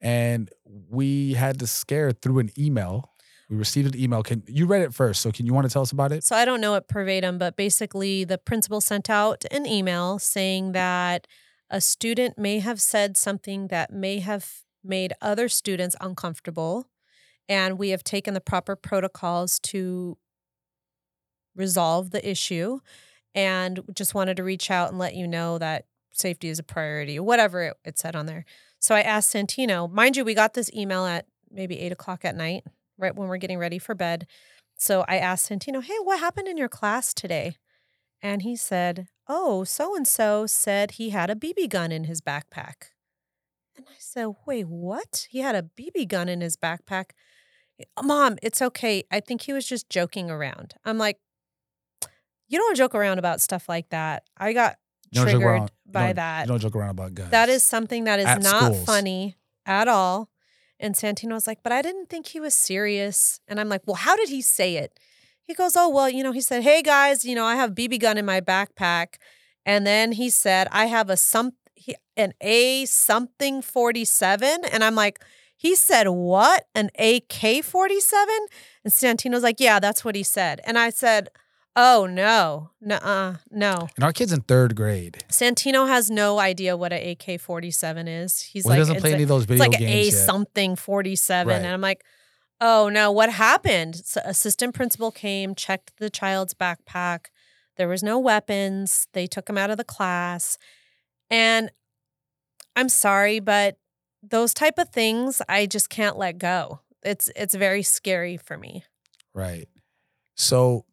And we had the scare through an email. We received an email. Can you read it first? So can you want to tell us about it? So I don't know it verbatim, but basically the principal sent out an email saying that a student may have said something that may have made other students uncomfortable. And we have taken the proper protocols to resolve the issue and just wanted to reach out and let you know that safety is a priority, whatever it, it said on there. So I asked Santino, mind you, we got this email at maybe eight o'clock at night, right when we're getting ready for bed. So I asked Santino, hey, what happened in your class today? And he said, oh, so and so said he had a BB gun in his backpack. And I said, wait, what? He had a BB gun in his backpack? Mom, it's okay. I think he was just joking around. I'm like, you don't joke around about stuff like that. I got You don't joke triggered by that. You don't joke around about guns. That is something that is At not schools. funny at all. And Santino was like, but I didn't think he was serious. And I'm like, well, how did he say it? He goes, oh, well, you know, he said, hey guys, you know, I have BB gun in my backpack. And then he said, I have a some he- an A something 47. And I'm like, he said what? An AK 47? And Santino's like, yeah, that's what he said. And I said, oh no, no, no. and our kid's in third grade. Santino has no idea what a AK forty seven is. He's Well, like he doesn't play a- any of those video It's video like a yet. something forty seven, Right. and I'm like, oh no, what happened? So assistant principal came, checked the child's backpack. There was no weapons. They took him out of the class, and I'm sorry, but those type of things I just can't let go. It's it's very scary for me. Right. So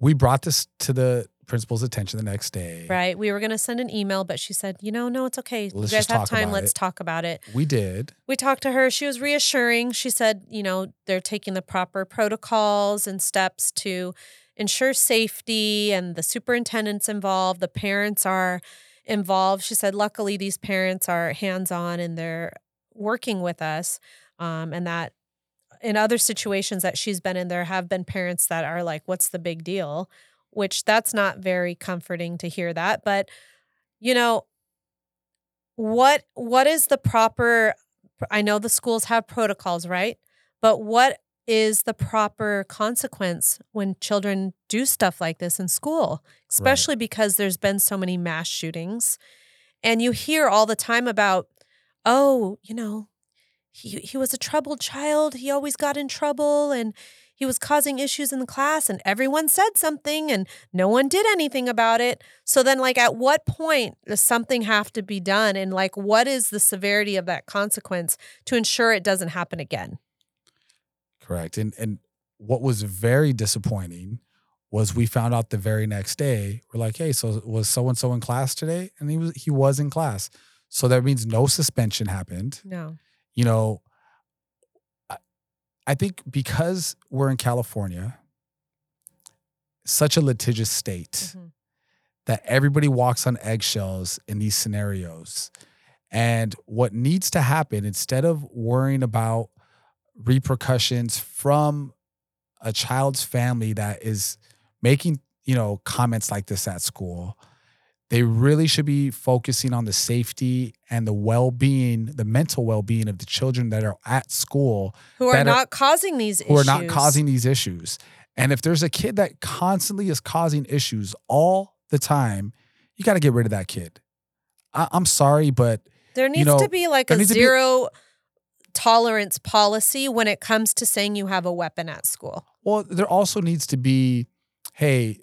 we brought this to the principal's attention the next day. Right? We were gonna send an email, but she said, you know, no, it's okay. Let's you guys have time. Let's it." talk about it. We did. we talked to her. She was reassuring. She said, you know, they're taking the proper protocols and steps to ensure safety, and the superintendent's involved. The parents are involved. She said, luckily, these parents are hands on and they're working with us, um, and that in other situations that she's been in, there have been parents that are like, "What's the big deal?" Which that's not very comforting to hear that. But you know, what what is the proper? I know the schools have protocols, right? But what is the proper consequence when children do stuff like this in school, especially because there's been so many mass shootings. And you hear all the time about, oh, you know, he, he was a troubled child. He always got in trouble and he was causing issues in the class, and everyone said something and no one did anything about it. So then, like, at what point does something have to be done? And, like, what is the severity of that consequence to ensure it doesn't happen again? Correct. And and what was very disappointing was we found out the very next day. We're like, hey, so was so and so in class today? And he was he was in class. So that means no suspension happened. No. You know, I, I think because we're in California, such a litigious state Mhm. that everybody walks on eggshells in these scenarios. And what needs to happen instead of worrying about repercussions from a child's family that is making, you know, comments like this at school, they really should be focusing on the safety and the well-being, the mental well-being of the children that are at school Who are not causing these who issues. are not causing these issues. And if there's a kid that constantly is causing issues all the time, you got to get rid of that kid. I, I'm sorry, but There needs know, to be like a zero tolerance policy when it comes to saying you have a weapon at school. well, there also needs to be, hey,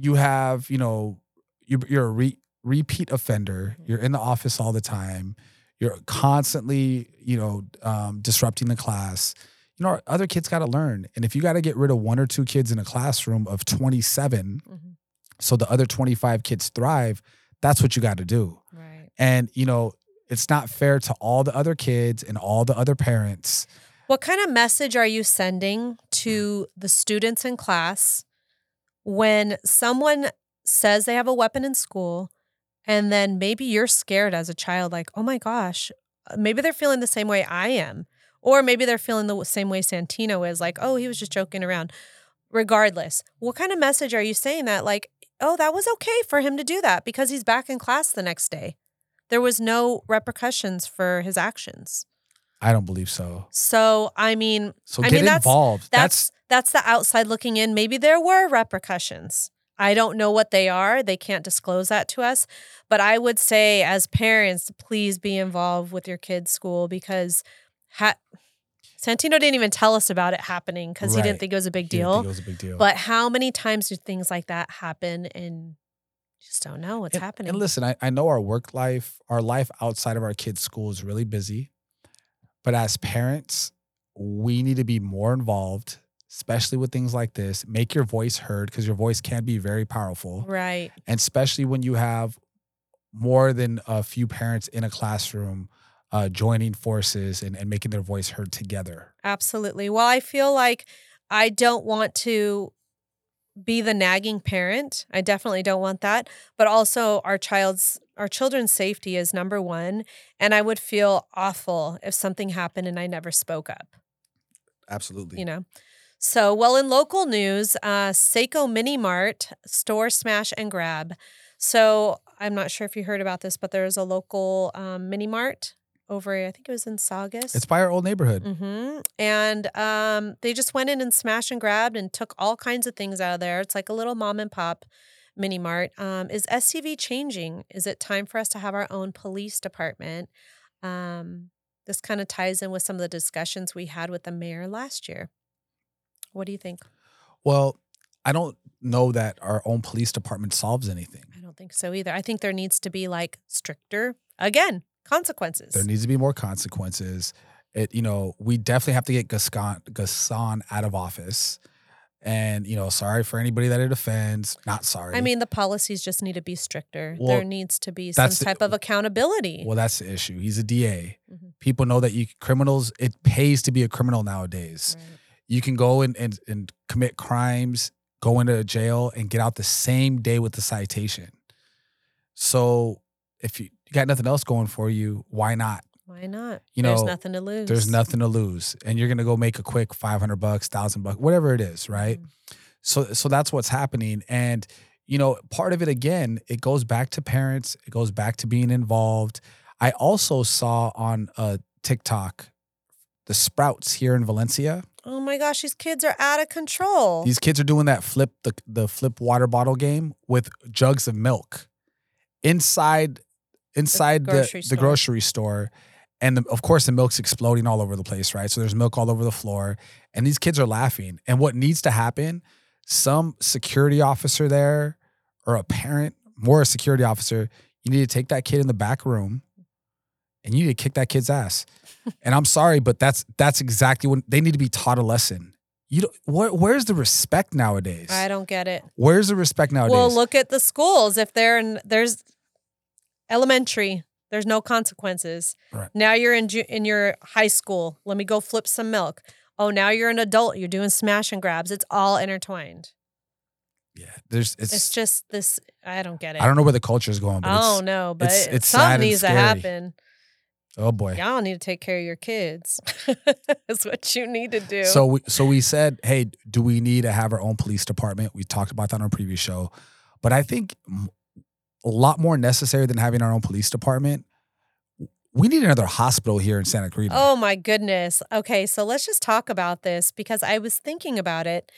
you have, you know, you, you're a re, repeat offender. You're in the office all the time. You're constantly, you know, um, disrupting the class. You know, other kids got to learn. And if you got to get rid of one or two kids in a classroom of 27, Mhm. so the other 25 kids thrive, that's what you got to do. Right. And, you know, it's not fair to all the other kids and all the other parents. What kind of message are you sending to the students in class when someone says they have a weapon in school and then maybe you're scared as a child like, "Oh my gosh, uh, maybe they're feeling the same way I am." Or maybe they're feeling the same way Santino is like, "Oh, he was just joking around." Regardless, what kind of message are you saying that like, "Oh, that was okay for him to do that because he's back in class the next day." There was no repercussions for his actions. I don't believe so. So, I mean, So I get mean, that's- involved. that's that's the outside looking in. Maybe there were repercussions. I don't know what they are. They can't disclose that to us. But I would say, as parents, please be involved with your kids' school because ha- Santino didn't even tell us about it happening because he didn't think it was a big He deal. it was a big deal. But how many times do things like that happen and just don't know what's and, happening? And listen, I, I know our work life, our life outside of our kids' school is really busy. But as parents, we need to be more involved, especially with things like this. Make your voice heard because your voice can be very powerful. right. And especially when you have more than a few parents in a classroom uh, joining forces and, and making their voice heard together. Absolutely. Well, I feel like I don't want to be the nagging parent. I definitely don't want that. But also our child's our children's safety is number 1, and I would feel awful if something happened and I never spoke up, Absolutely. you know. So, well, in local news, uh, Seiko Mini Mart store smash and grab. So, I'm not sure if you heard about this, but there's a local um, mini mart over, I think it was in Saugus. It's by our old neighborhood. hmm And um, they just went in and smashed and grabbed and took all kinds of things out of there. It's like a little mom and pop mini mart. Um, is SCV changing? Is it time for us to have our own police department? Um, this kind of ties in with some of the discussions we had with the mayor last year. What do you think? Well, I don't know that our own police department solves anything. I don't think so either. I think there needs to be like stricter, again, consequences. There needs to be more consequences. It, you know, we definitely have to get Gascon, Gasson out of office. And, you know, sorry for anybody that it offends. Not sorry. I mean, the policies just need to be stricter. Well, there needs to be some that's the- type of accountability. well, that's the issue. He's a DA. Mhm. People know that you criminals, it pays to be a criminal nowadays. Right. You can go and, and, and commit crimes, go into a jail, and get out the same day with the citation. So if you, you got nothing else going for you, why not? Why not? You know, There's nothing to lose. There's nothing to lose, and you're gonna go make a quick five hundred bucks, thousand bucks, whatever it is, right? Mm-hmm. So, so that's what's happening, and you know, part of it again, it goes back to parents, it goes back to being involved. I also saw on uh, TikTok the Sprouts here in Valencia. Oh my gosh, these kids are out of control. These kids are doing that flip the the flip water bottle game with jugs of milk inside inside the grocery the, store. grocery store. And the, of course, the milk's exploding all over the place, right? So there's milk all over the floor, and these kids are laughing. And what needs to happen? Some security officer there, or a parent, more a security officer, you need to take that kid in the back room, and you need to kick that kid's ass. And I'm sorry, but that's that's exactly what they need to be taught a lesson. You don't, where, where's the respect nowadays? I don't get it. Where's the respect nowadays? Well, look at the schools. If they're in, there's elementary, there's no consequences. Right. Now you're in ju- in your high school. Let me go flip some milk. Oh, now you're an adult. You're doing smash and grabs. It's all intertwined. yeah, there's it's. It's, just this. I don't get it. I don't know where the culture is going, but it's, oh, don't but it's- it's sad something needs to happen. Oh boy. Y'all need to take care of your kids. That's what you need to do. So we so we said, hey, do we need to have our own police department? We talked about that on our previous show, but I think a lot more necessary than having our own police department. We need another hospital here in Santa Cruz. Oh my goodness. Okay, so let's just talk about this because I was thinking about it.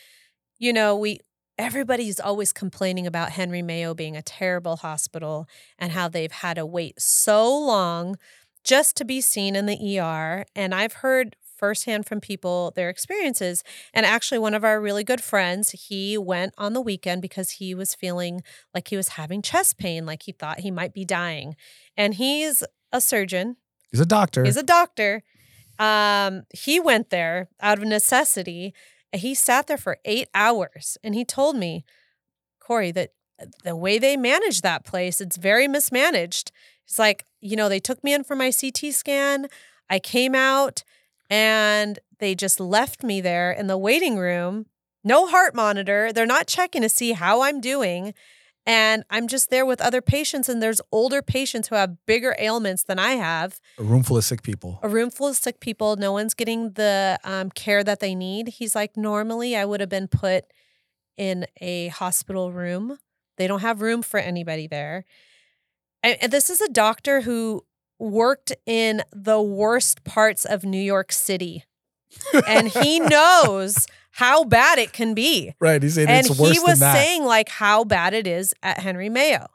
You know, we everybody's always complaining about Henry Mayo being a terrible hospital and how they've had to wait so long just to be seen in the ER. And I've heard firsthand from people their experiences. And actually, one of our really good friends, he went on the weekend because he was feeling like he was having chest pain, like he thought he might be dying. And he's a surgeon. He's a doctor. He's a doctor. Um, he went there out of necessity. He sat there for eight hours and he told me, Cori, that the way they manage that place, it's very mismanaged. It's like, you know, they took me in for my CT scan. I came out and they just left me there in the waiting room. No heart monitor. They're not checking to see how I'm doing. And I'm just there with other patients, and there's older patients who have bigger ailments than I have a room full of sick people. a room full of sick people. No one's getting the um, care that they need. He's like, normally I would have been put in a hospital room. They don't have room for anybody there. And, this is a doctor who worked in the worst parts of New York City. and he knows how bad it can be Right. He's saying and it's worse he was saying like how bad it is at Henry Mayo.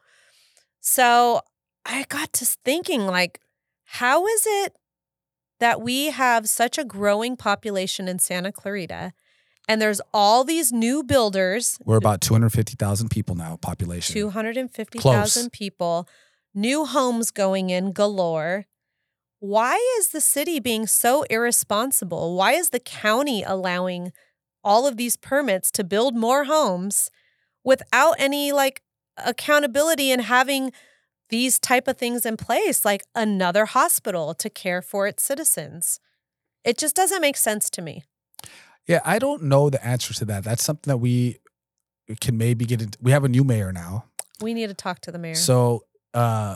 So I got to thinking like, how is it that we have such a growing population in Santa Clarita, and there's all these new builders, We're about 250,000 people now, population. two hundred and fifty thousand people, new homes going in galore. Why is the city being so irresponsible? Why is the county allowing all of these permits to build more homes without any like accountability and having these type of things in place like another hospital to care for its citizens? It just doesn't make sense to me. Yeah, I don't know the answer to that. That's something that we can maybe get into. We have a new mayor now. We need to talk to the mayor. So uh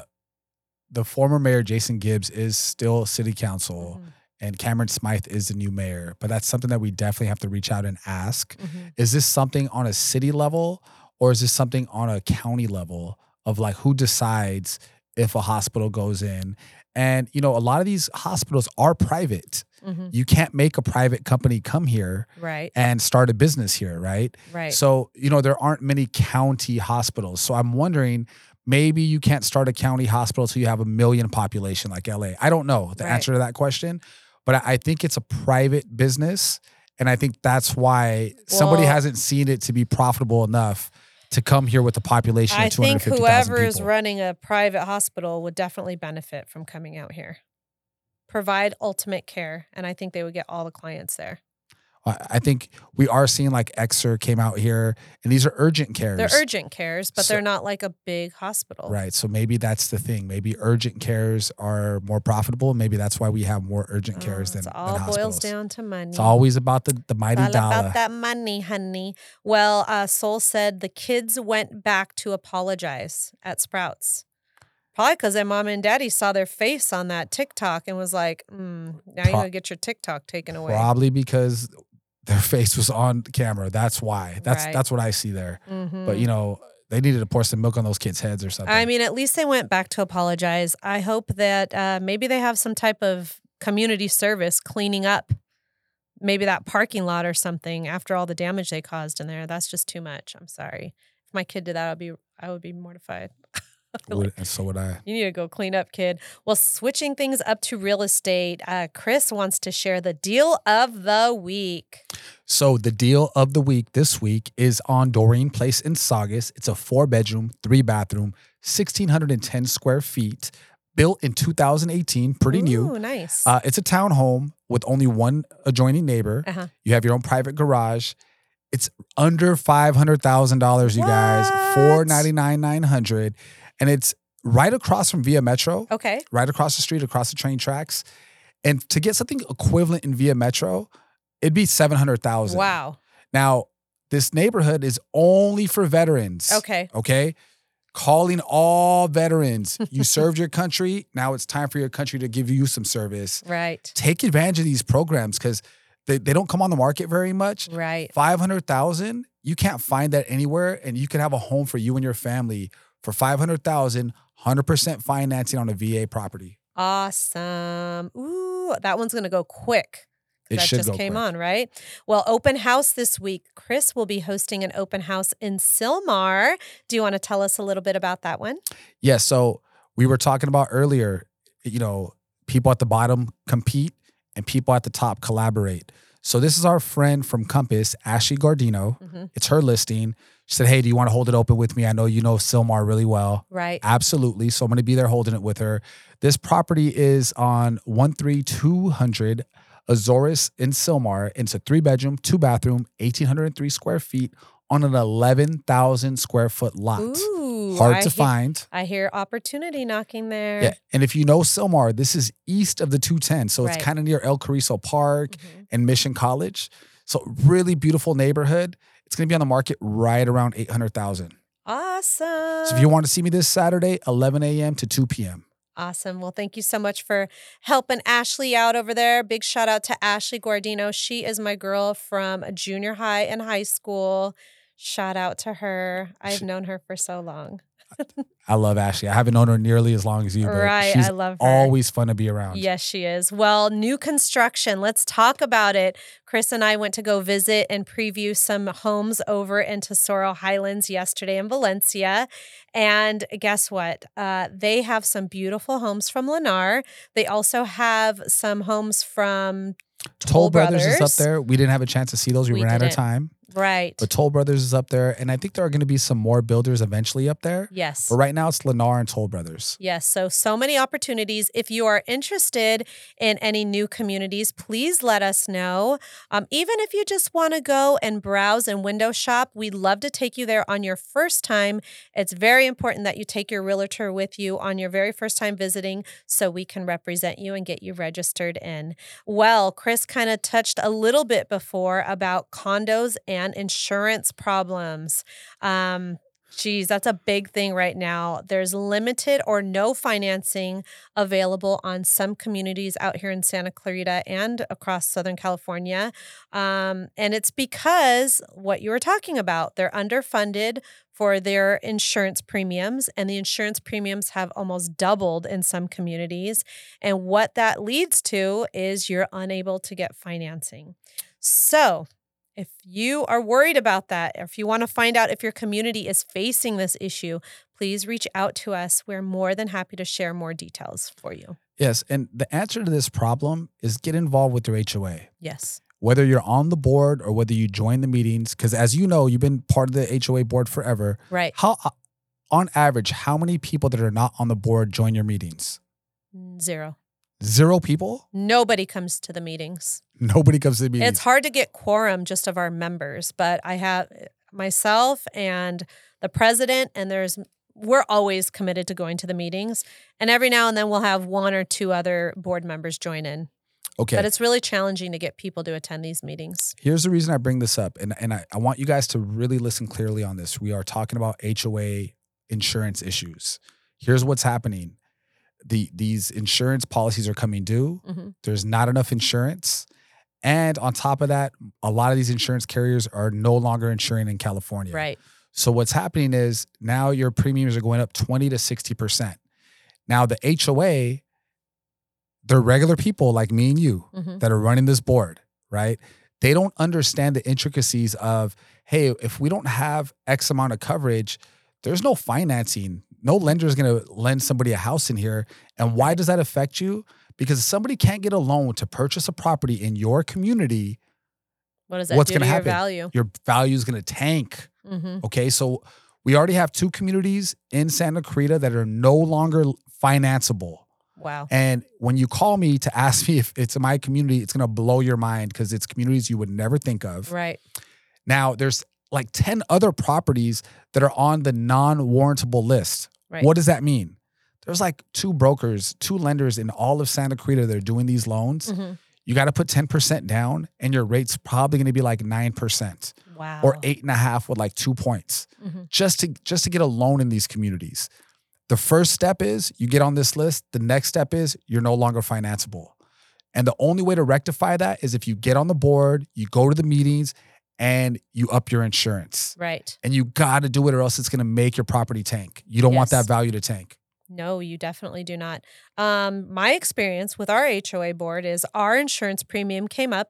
the former mayor Jason Gibbs is still city council Mhm, and Cameron Smyth is the new mayor. But that's something that we definitely have to reach out and ask. mhm. Is this something on a city level or is this something on a county level of like who decides if a hospital goes in? And you know, a lot of these hospitals are private. Mhm. You can't make a private company come here Right, and start a business here, right? right. So, you know, there aren't many county hospitals. So I'm wondering maybe you can't start a county hospital till you have a million population like LA. I don't know the Right. answer to that question, but I think it's a private business. And I think that's why somebody hasn't seen it to be profitable enough to come here with a population I of people. I think whoever is running a private hospital would definitely benefit from coming out here. Provide ultimate care, and I think they would get all the clients there. I think we are seeing like Exer came out here and these are urgent cares. They're urgent cares, but So- they're not like a big hospital. Right. So maybe that's the thing. Maybe urgent cares are more profitable. Maybe that's why we have more urgent cares Oh, than, it's than all boils down to money. It's always about the, the mighty all dollar. about that money, honey. Well, uh, Soul said the kids went back to apologize at Sprouts. Probably because their mom and daddy saw their face on that TikTok and was like, mm, now you're gonna get your TikTok taken away. Probably because their face was on camera. That's why. That's Right. that's what I see there. Mhm. But you know, they needed to pour some milk on those kids' heads or something. I mean, at least they went back to apologize. I hope that uh, maybe they have some type of community service cleaning up maybe that parking lot or something after all the damage they caused in there. That's just too much. I'm sorry. If my kid did that, I'd be I would be mortified. Would- and so would I. You need to go clean up, kid. Well, switching things up to real estate, uh, Chris wants to share the deal of the week. So the deal of the week this week is on Doreen Place in Saugus. It's a four bedroom, three bathroom, 1,610 square feet, built in 2018, pretty new. Ooh, nice. Uh, it's a townhome with only one adjoining neighbor. Uh-huh. You have your own private garage. It's under five hundred thousand dollars, you guys. What? Nine nine hundred, and it's right across from Via Metro. okay. right across the street, across the train tracks. And to get something equivalent in Via Metro, it'd be seven hundred thousand. Wow. Now, this neighborhood is only for veterans. Okay. Okay. Calling all veterans. You served your country. Now it's time for your country to give you some service. Right. Take advantage of these programs because they, they don't come on the market very much. Right. 500,000, you can't find that anywhere. And you can have a home for you and your family for 500,000, 100% financing on a VA property. Awesome. Ooh, that one's going to go quick. It that should just go came quick. on, right? Well, open house this week. Chris will be hosting an open house in Sylmar. Do you want to tell us a little bit about that one? Yeah. So we were talking about earlier, you know, people at the bottom compete and people at the top collaborate. So this is our friend from Compass, Ashley Gardino. Mhm. It's her listing. She said, Hey, do you want to hold it open with me? I know you know Sylmar really well. Right. Absolutely. So I'm going to be there holding it with her. This property is on 13200 Azores in Sylmar. It's a three bedroom, two bathroom, 1,803 square feet on an 11,000 square foot lot. Ooh, Hard I to hear- find. I hear opportunity knocking there. Yeah. And if you know Sylmar, this is east of the 210. So Right. it's kind of near El Cariso Park Mhm. and Mission College. So really beautiful neighborhood. It's going to be on the market right around 800,000. Awesome. So if you want to see me this Saturday, 11 a.m. to 2 p.m. Awesome. Well, thank you so much for helping Ashley out over there. Big shout out to Ashley Guardino. She is my girl from junior high and high school. Shout out to her. I've known her for so long. I love Ashley. I haven't known her nearly as long as you, but Right. she's I love her. always fun to be around. Yes, she is. Well, new construction. Let's talk about it. Chris and I went to go visit and preview some homes over in Tesoro Highlands yesterday in Valencia. And guess what? Uh, they have some beautiful homes from Lennar. They also have some homes from Toll Brothers, is up there. We didn't have a chance to see those. We, We ran out of time. Right. But Toll Brothers is up there. And I think there are going to be some more builders eventually up there. yes. But right now it's Lennar and Toll Brothers. Yes, so so many opportunities. If you are interested in any new communities, please let us know. Um, even if you just want to go and browse and window shop, we'd love to take you there on your first time. It's very important that you take your realtor with you on your very first time visiting so we can represent you and get you registered in. Well, Chris kind of touched a little bit before about condos and insurance problems. Um, Geez, that's a big thing right now. There's limited or no financing available on some communities out here in Santa Clarita and across Southern California. Um, and it's because what you were talking about, they're underfunded for their insurance premiums, and the insurance premiums have almost doubled in some communities. And what that leads to is you're unable to get financing. So, if you are worried about that, or if you want to find out if your community is facing this issue, please reach out to us. We're more than happy to share more details for you. Yes. And the answer to this problem is get involved with your HOA. Yes. Whether you're on the board or whether you join the meetings, because as you know, you've been part of the HOA board forever. Right. How, uh, on average, how many people that are not on the board join your meetings? Zero. Zero people? Nobody comes to the meetings. Nobody comes to the meetings. It's hard to get quorum just of our members, but I have myself and the president, and there's we're always committed to going to the meetings. And every now and then we'll have one or two other board members join in. Okay. But it's really challenging to get people to attend these meetings. Here's the reason I bring this up, and, and I, I want you guys to really listen clearly on this. We are talking about HOA insurance issues. here's what's happening. The these insurance policies are coming due. Mhm. There's not enough insurance. And on top of that, a lot of these insurance carriers are no longer insuring in California. Right. So what's happening is now your premiums are going up 20 to 60%. Now the HOA, they're regular people like me and you Mhm. that are running this board, right? They don't understand the intricacies of, hey, if we don't have X amount of coverage, there's no financing. No lender is going to lend somebody a house in here. And why does that affect you? Because if somebody can't get a loan to purchase a property in your community, What does that what's going to happen? value? Your value is going to tank. hmm Okay, so we already have two communities in Santa Clarita that are no longer financeable. Wow. And when you call me to ask me if it's in my community, it's going to blow your mind because it's communities you would never think of. Right. Now, there's like 10 other properties that are on the non-warrantable list. Right. What does that mean? There's like two brokers, two lenders in all of Santa Clarita that are doing these loans. Mhm. You got to put 10% down and your rate's probably going to be like 9% Wow. or eight and a half with like two points Mhm. just to just to get a loan in these communities. The first step is you get on this list. The next step is you're no longer financeable. And the only way to rectify that is if you get on the board, you go to the meetings, and you up your insurance. Right. And you got to do it or else it's going to make your property tank. You don't want that value to tank. No, you definitely do not. Um, my experience with our HOA board is our insurance premium came up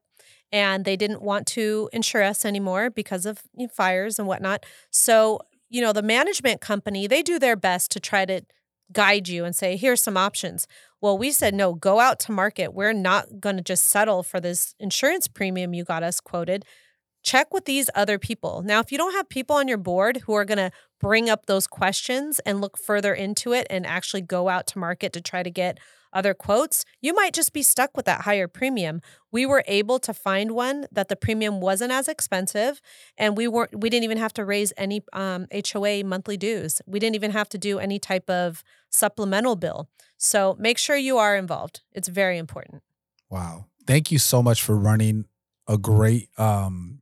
and they didn't want to insure us anymore because of you know, fires and whatnot. So, you know, the management company, they do their best to try to guide you and say, here's some options. Well, we said, no, go out to market. We're not going to just settle for this insurance premium you got us quoted. Check with these other people. Now, if you don't have people on your board who are going to bring up those questions and look further into it and actually go out to market to try to get other quotes, you might just be stuck with that higher premium. We were able to find one that the premium wasn't as expensive and we weren't we didn't even have to raise any um, HOA monthly dues. We didn't even have to do any type of supplemental bill. So make sure you are involved. It's very important. Wow. Thank you so much for running a great um,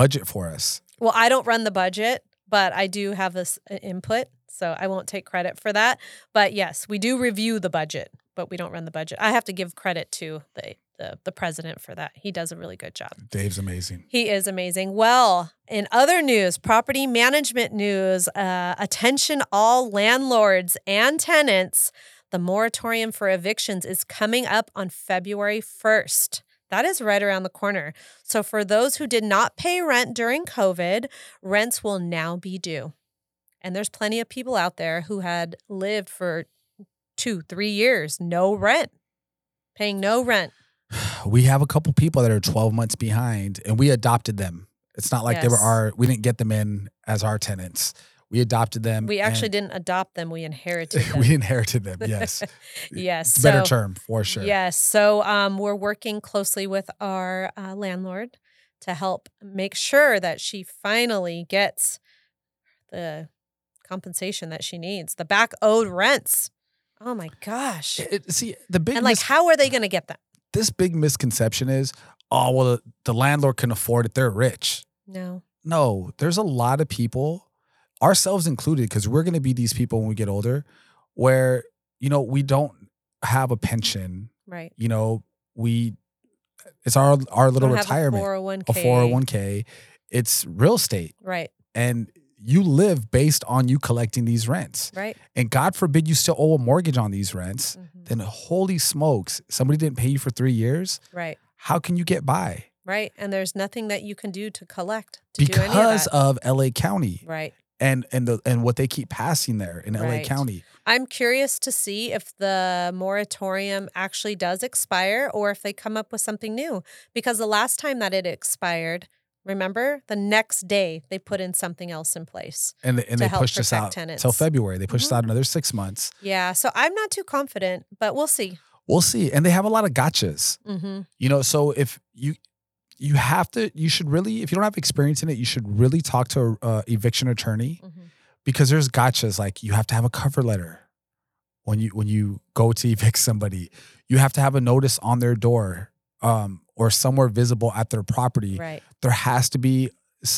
budget for us. Well, I don't run the budget, but I do have this uh, input, so I won't take credit for that. But yes, we do review the budget, but we don't run the budget. I have to give credit to the the, the president for that. He does a really good job. Dave's amazing. He is amazing. Well, in other news, property management news, uh, attention all landlords and tenants. The moratorium for evictions is coming up on February 1st. That is right around the corner. So, for those who did not pay rent during COVID, rents will now be due. And there's plenty of people out there who had lived for two, three years, no rent, paying no rent. We have a couple people that are 12 months behind and we adopted them. It's not like they were our, we didn't get them in as our tenants. We adopted them. We actually didn't adopt them, we inherited them. we inherited them. Yes. Yes. A better term for sure. Yes. So um, we're working closely with our uh, landlord to help make sure that she finally gets the compensation that she needs, the back owed rents. Oh my gosh. It- see, the big And like, mis- how are they going to get that? this big misconception is, oh, well, the, the landlord can afford it. They're rich. No. No, there's a lot of people, ourselves included, because we're going to be these people when we get older, where, you know, we don't have a pension. Right. You know, we, it's our, our little have a 401k. a 401k. It's real estate. Right. And you live based on you collecting these rents. Right. And God forbid you still owe a mortgage on these rents. Mhm. Then holy smokes, somebody didn't pay you for three years. Right. How can you get by? Right. And there's nothing that you can do to collect to of Because that. of LA County right. And and the and what they keep passing there in LA Right. County. I'm curious to see if the moratorium actually does expire or if they come up with something new. Because the last time that it expired, remember, the next day they put in something else in place. And they, and they pushed us out tenants. till February. They pushed us Mhm. out another six months. Yeah. So I'm not too confident, but we'll see. We'll see. And they have a lot of gotchas. hmm You know, so if you you have to, you should really, if you don't have experience in it, you should really talk to a uh, eviction attorney hmm because there's gotchas like you have to have a cover letter when you when you go to evict somebody. You have to have a notice on their door um, or somewhere visible at their property. Right. There has to be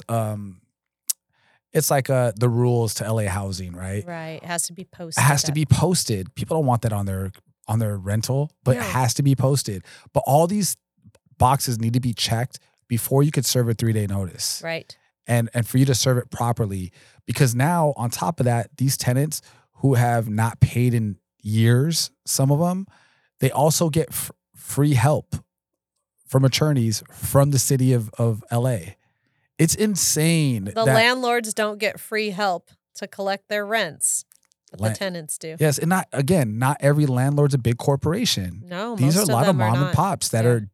um, it's like uh the rules to LA housing, right? Right. It has to be posted. It has to be posted. People don't want that on their on their rental, but No. it has to be posted. But all these boxes need to be checked before you could serve a three day notice. Right. and and for you to serve it properly because now on top of that these tenants who have not paid in years some of them they also get f- free help from attorneys from the city of, of la it's insane The landlords don't get free help to collect their rents, but La- the tenants do. yes and not again not every landlord's a big corporation No, these are a lot of them mom and pops that Yeah. are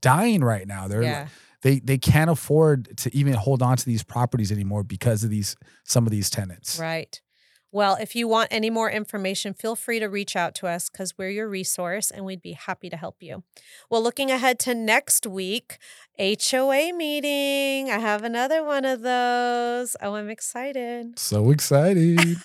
dying right now they're Yeah. they they can't afford to even hold on to these properties anymore because of these some of these tenants Right. Well, if you want any more information, feel free to reach out to us because we're your resource and we'd be happy to help you. Well, looking ahead to next week, HOA meeting. I have another one of those. Oh, I'm excited. so excited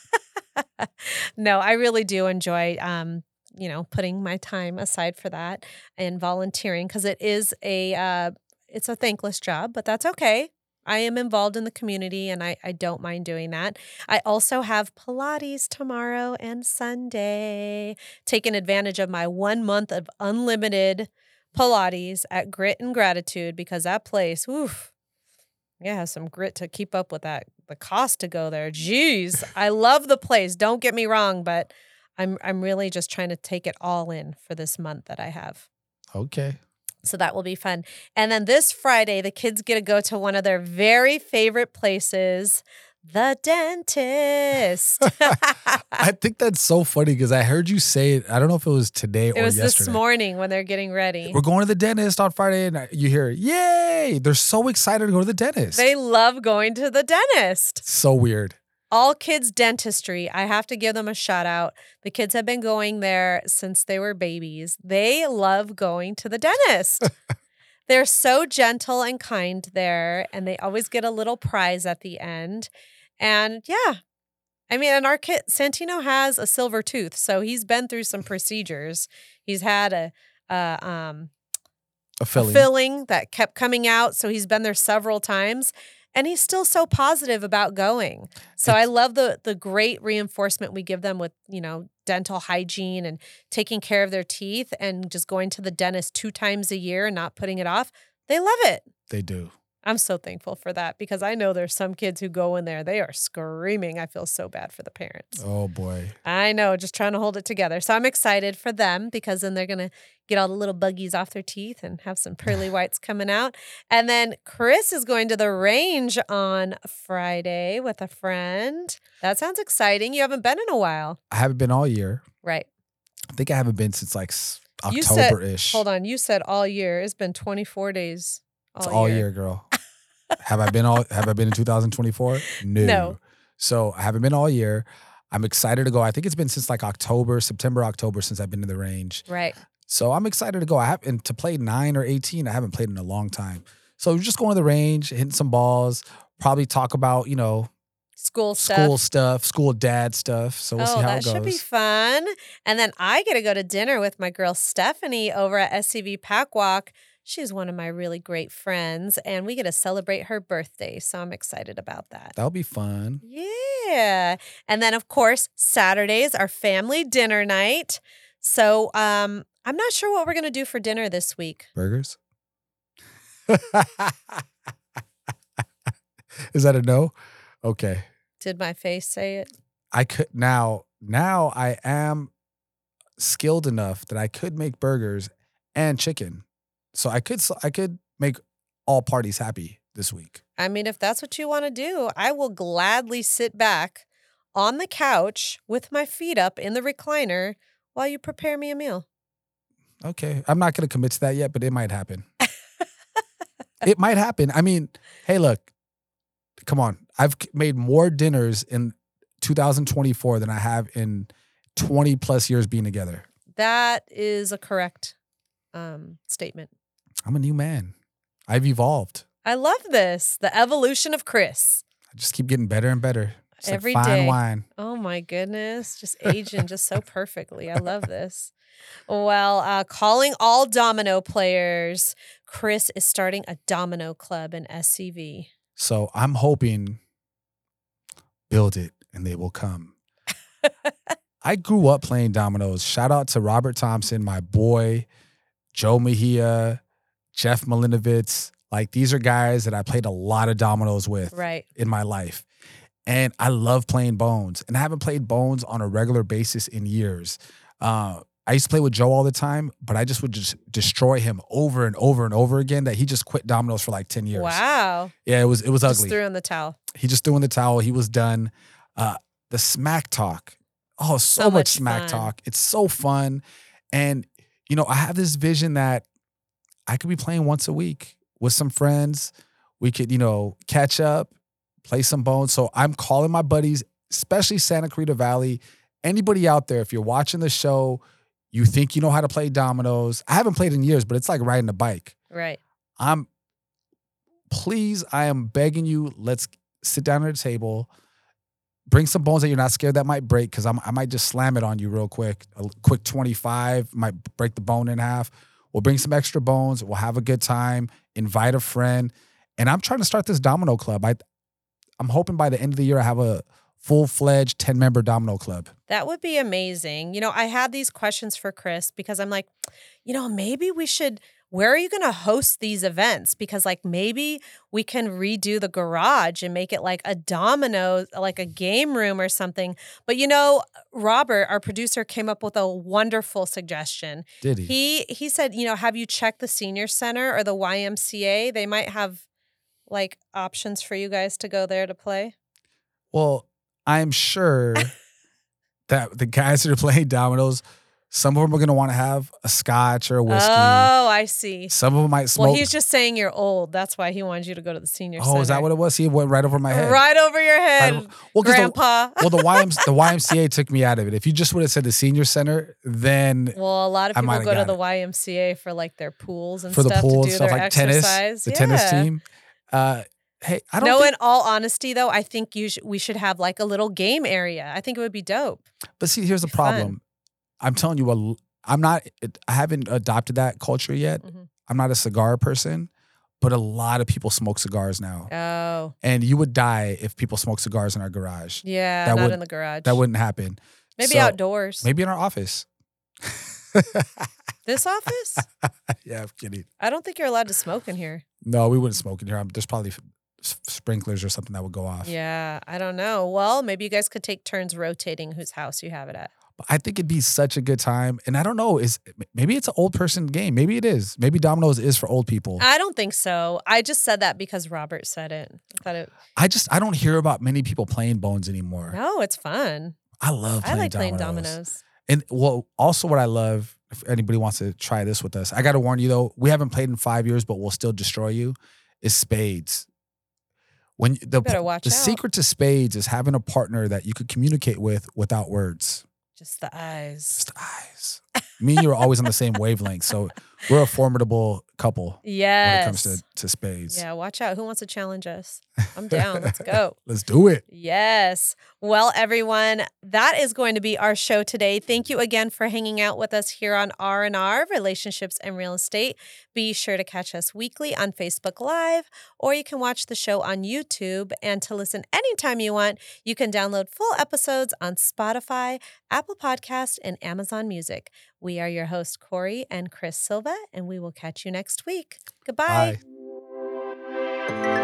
no, I really do enjoy um, you know, putting my time aside for that and volunteering because it is a uh it's a thankless job, but that's okay. I am involved in the community and I, I don't mind doing that. I also have Pilates tomorrow and Sunday, taking advantage of my one month of unlimited Pilates at Grit and Gratitude because that place, oof, yeah, has some grit to keep up with that. The cost to go there. Jeez. I love the place. Don't get me wrong, but I'm I'm really just trying to take it all in for this month that I have. okay So that will be fun. And then this Friday, the kids get to go to one of their very favorite places, the dentist. I think that's so funny because I heard you say it. I don't know if it was today it or was yesterday. this morning when they're getting ready. We're going to the dentist on Friday, and you hear, "Yay!" They're so excited to go to the dentist. They love going to the dentist. so weird. All Kids Dentistry. I have to give them a shout out. The kids have been going there since they were babies. They love going to the dentist. They're so gentle and kind there, and they always get a little prize at the end. And yeah, I mean, and our kid Santino has a silver tooth, so he's been through some procedures. He's had a, a um, A filling. a filling that kept coming out. So he's been there several times and he's still so positive about going. So I love the the great reinforcement we give them with, you know, dental hygiene and taking care of their teeth and just going to the dentist two times a year and not putting it off. They love it. They do. I'm so thankful for that because I know there's some kids who go in there, they are screaming. I feel so bad for the parents. Oh boy. I know, just trying to hold it together. So I'm excited for them because then they're going to get all the little buggies off their teeth and have some pearly whites coming out. And then Chris is going to the range on Friday with a friend. That sounds exciting. You haven't been in a while. I haven't been all year. Right. I think I haven't been since like You said- October ish. Hold on. You said all year. It's been 24 days. All, It's all year, girl. Have I been all? Have I been in 2024? No. No. So I haven't been all year. I'm excited to go. I think it's been since like October, September, October since I've been to the range. Right. So I'm excited to go. I have and to play nine or 18. I haven't played in a long time. So we're just going to the range, hitting some balls. Probably talk about you know School stuff. school stuff, school dad stuff. So we'll oh, see how that it goes. should be fun. And then I get to go to dinner with my girl Stephanie over at SCV Pack Walk. She's one of my really great friends, and we get to celebrate her birthday. So I'm excited about that. That'll be fun. Yeah. And then, of course, Saturdays are family dinner night. So um, I'm not sure what we're going to do for dinner this week. Burgers. Is that a no? Okay. Did my face say it? I could now now I am skilled enough that I could make burgers and chicken. So I could I could make all parties happy this week. I mean, if that's what you want to do, I will gladly sit back on the couch with my feet up in the recliner while you prepare me a meal. Okay. I'm not going to commit to that yet, but it might happen. it might happen. I mean, hey, look. Come on. I've made more dinners in 2024 than I have in 20 plus years being together. That is a correct um, statement. I'm a new man. I've evolved. I love this. The evolution of Chris. I just keep getting better and better. It's Every like fine day. wine. Oh my goodness. Just aging just so perfectly. I love this. Well, uh, calling all domino players, Chris is starting a domino club in SCV. So I'm hoping build it and they will come. I grew up playing dominoes. Shout out to Robert Thompson, my boy, Joe Mejia, Jeff Malinovitz. Like these are guys that I played a lot of dominoes with Right. in my life. And I love playing bones. And I haven't played bones on a regular basis in years. Uh, I used to play with Joe all the time, but I just would just destroy him over and over and over again. That he just quit dominoes for like 10 years. Wow. Yeah, it was it was Just ugly. threw in the towel. he just threw in the towel. He was done. Uh, the smack talk. Oh, so, So much, much smack fun. talk. It's so fun. And, you know, I have this vision that I could be playing once a week with some friends. We could, you know, catch up, play some bones. So I'm calling my buddies, especially Santa Clarita Valley. Anybody out there, if you're watching the show, you think you know how to play dominoes. I haven't played in years, but it's like riding a bike. Right. I'm please, I am begging you, let's sit down at a table. Bring some bones that you're not scared that might break because I might just slam it on you real quick. A quick 25 might break the bone in half. We'll bring some extra bones. We'll have a good time. Invite a friend. And I'm trying to start this domino club. I, I'm hoping by the end of the year I have a full fledged 10 member domino club. That would be amazing. You know, I had these questions for Chris because I'm like, you know, maybe we should. Where are you going to host these events? Because, like, maybe we can redo the garage and make it like a domino, like a game room or something. But, you know, Robert, our producer, came up with a wonderful suggestion. Did he? He he said, you know, have you checked the senior center or the YMCA? They might have like options for you guys to go there to play. Well, I'm sure that the guys that are playing dominoes, some of them are going to want to have a scotch or a whiskey. Oh, I see. Some of them might smoke. Well, he's just saying you're old. That's why he wanted you to go to the senior center. oh, is that what it was? He went right over my head. Right over your head, Right over- well, 'cause the- Grandpa. well, the, YM, the YMCA took me out of it. If you just would have said the senior center, then well, a lot of people go to the it. YMCA for like their pools and for the stuff pool to and do stuff their like tennis, exercise. the tennis team. Uh, hey, I don't no, think, in all honesty, though, I think you sh- we should have like a little game area. I think it would be dope. but see, here's the problem. I'm telling you, a- I'm not. I haven't adopted that culture yet. Mhm. I'm not a cigar person, but a lot of people smoke cigars now. Oh, and you would die if people smoke cigars in our garage. yeah, That not would- in the garage. That wouldn't happen. maybe So, outdoors. Maybe in our office. This office? yeah, I'm kidding. I don't think you're allowed to smoke in here. No, we wouldn't smoke in here. Um, There's probably sprinklers or something that would go off. Yeah, I don't know. Well, maybe you guys could take turns rotating whose house you have it at. But I think it'd be such a good time. And I don't know, is maybe it's an old person game. Maybe it is. Maybe Domino's is for old people. I don't think so. I just said that because Robert said it. I thought it. I just I don't hear about many people playing bones anymore. No, it's fun. I love I playing like playing dominoes. And well, also what I love, if anybody wants to try this with us, I got to warn you though, we haven't played in five years, but we'll still destroy you. Is spades. When the watch the out. secret to spades is having a partner that you could communicate with without words, Just the eyes. just the eyes. Me and you are always on the same wavelength, so we're a formidable couple Yes. when it comes to to spades. Yeah, watch out. Who wants to challenge us? I'm down. Let's go. Let's do it. Yes. Well, everyone, that is going to be our show today. Thank you again for hanging out with us here on R&R Relationships and Real Estate. Be sure to catch us weekly on Facebook Live or you can watch the show on YouTube and to listen anytime you want, you can download full episodes on Spotify, Apple Podcast, and Amazon Music. We are your hosts Cori and Chris Silva and we will catch you next week. Goodbye. Bye.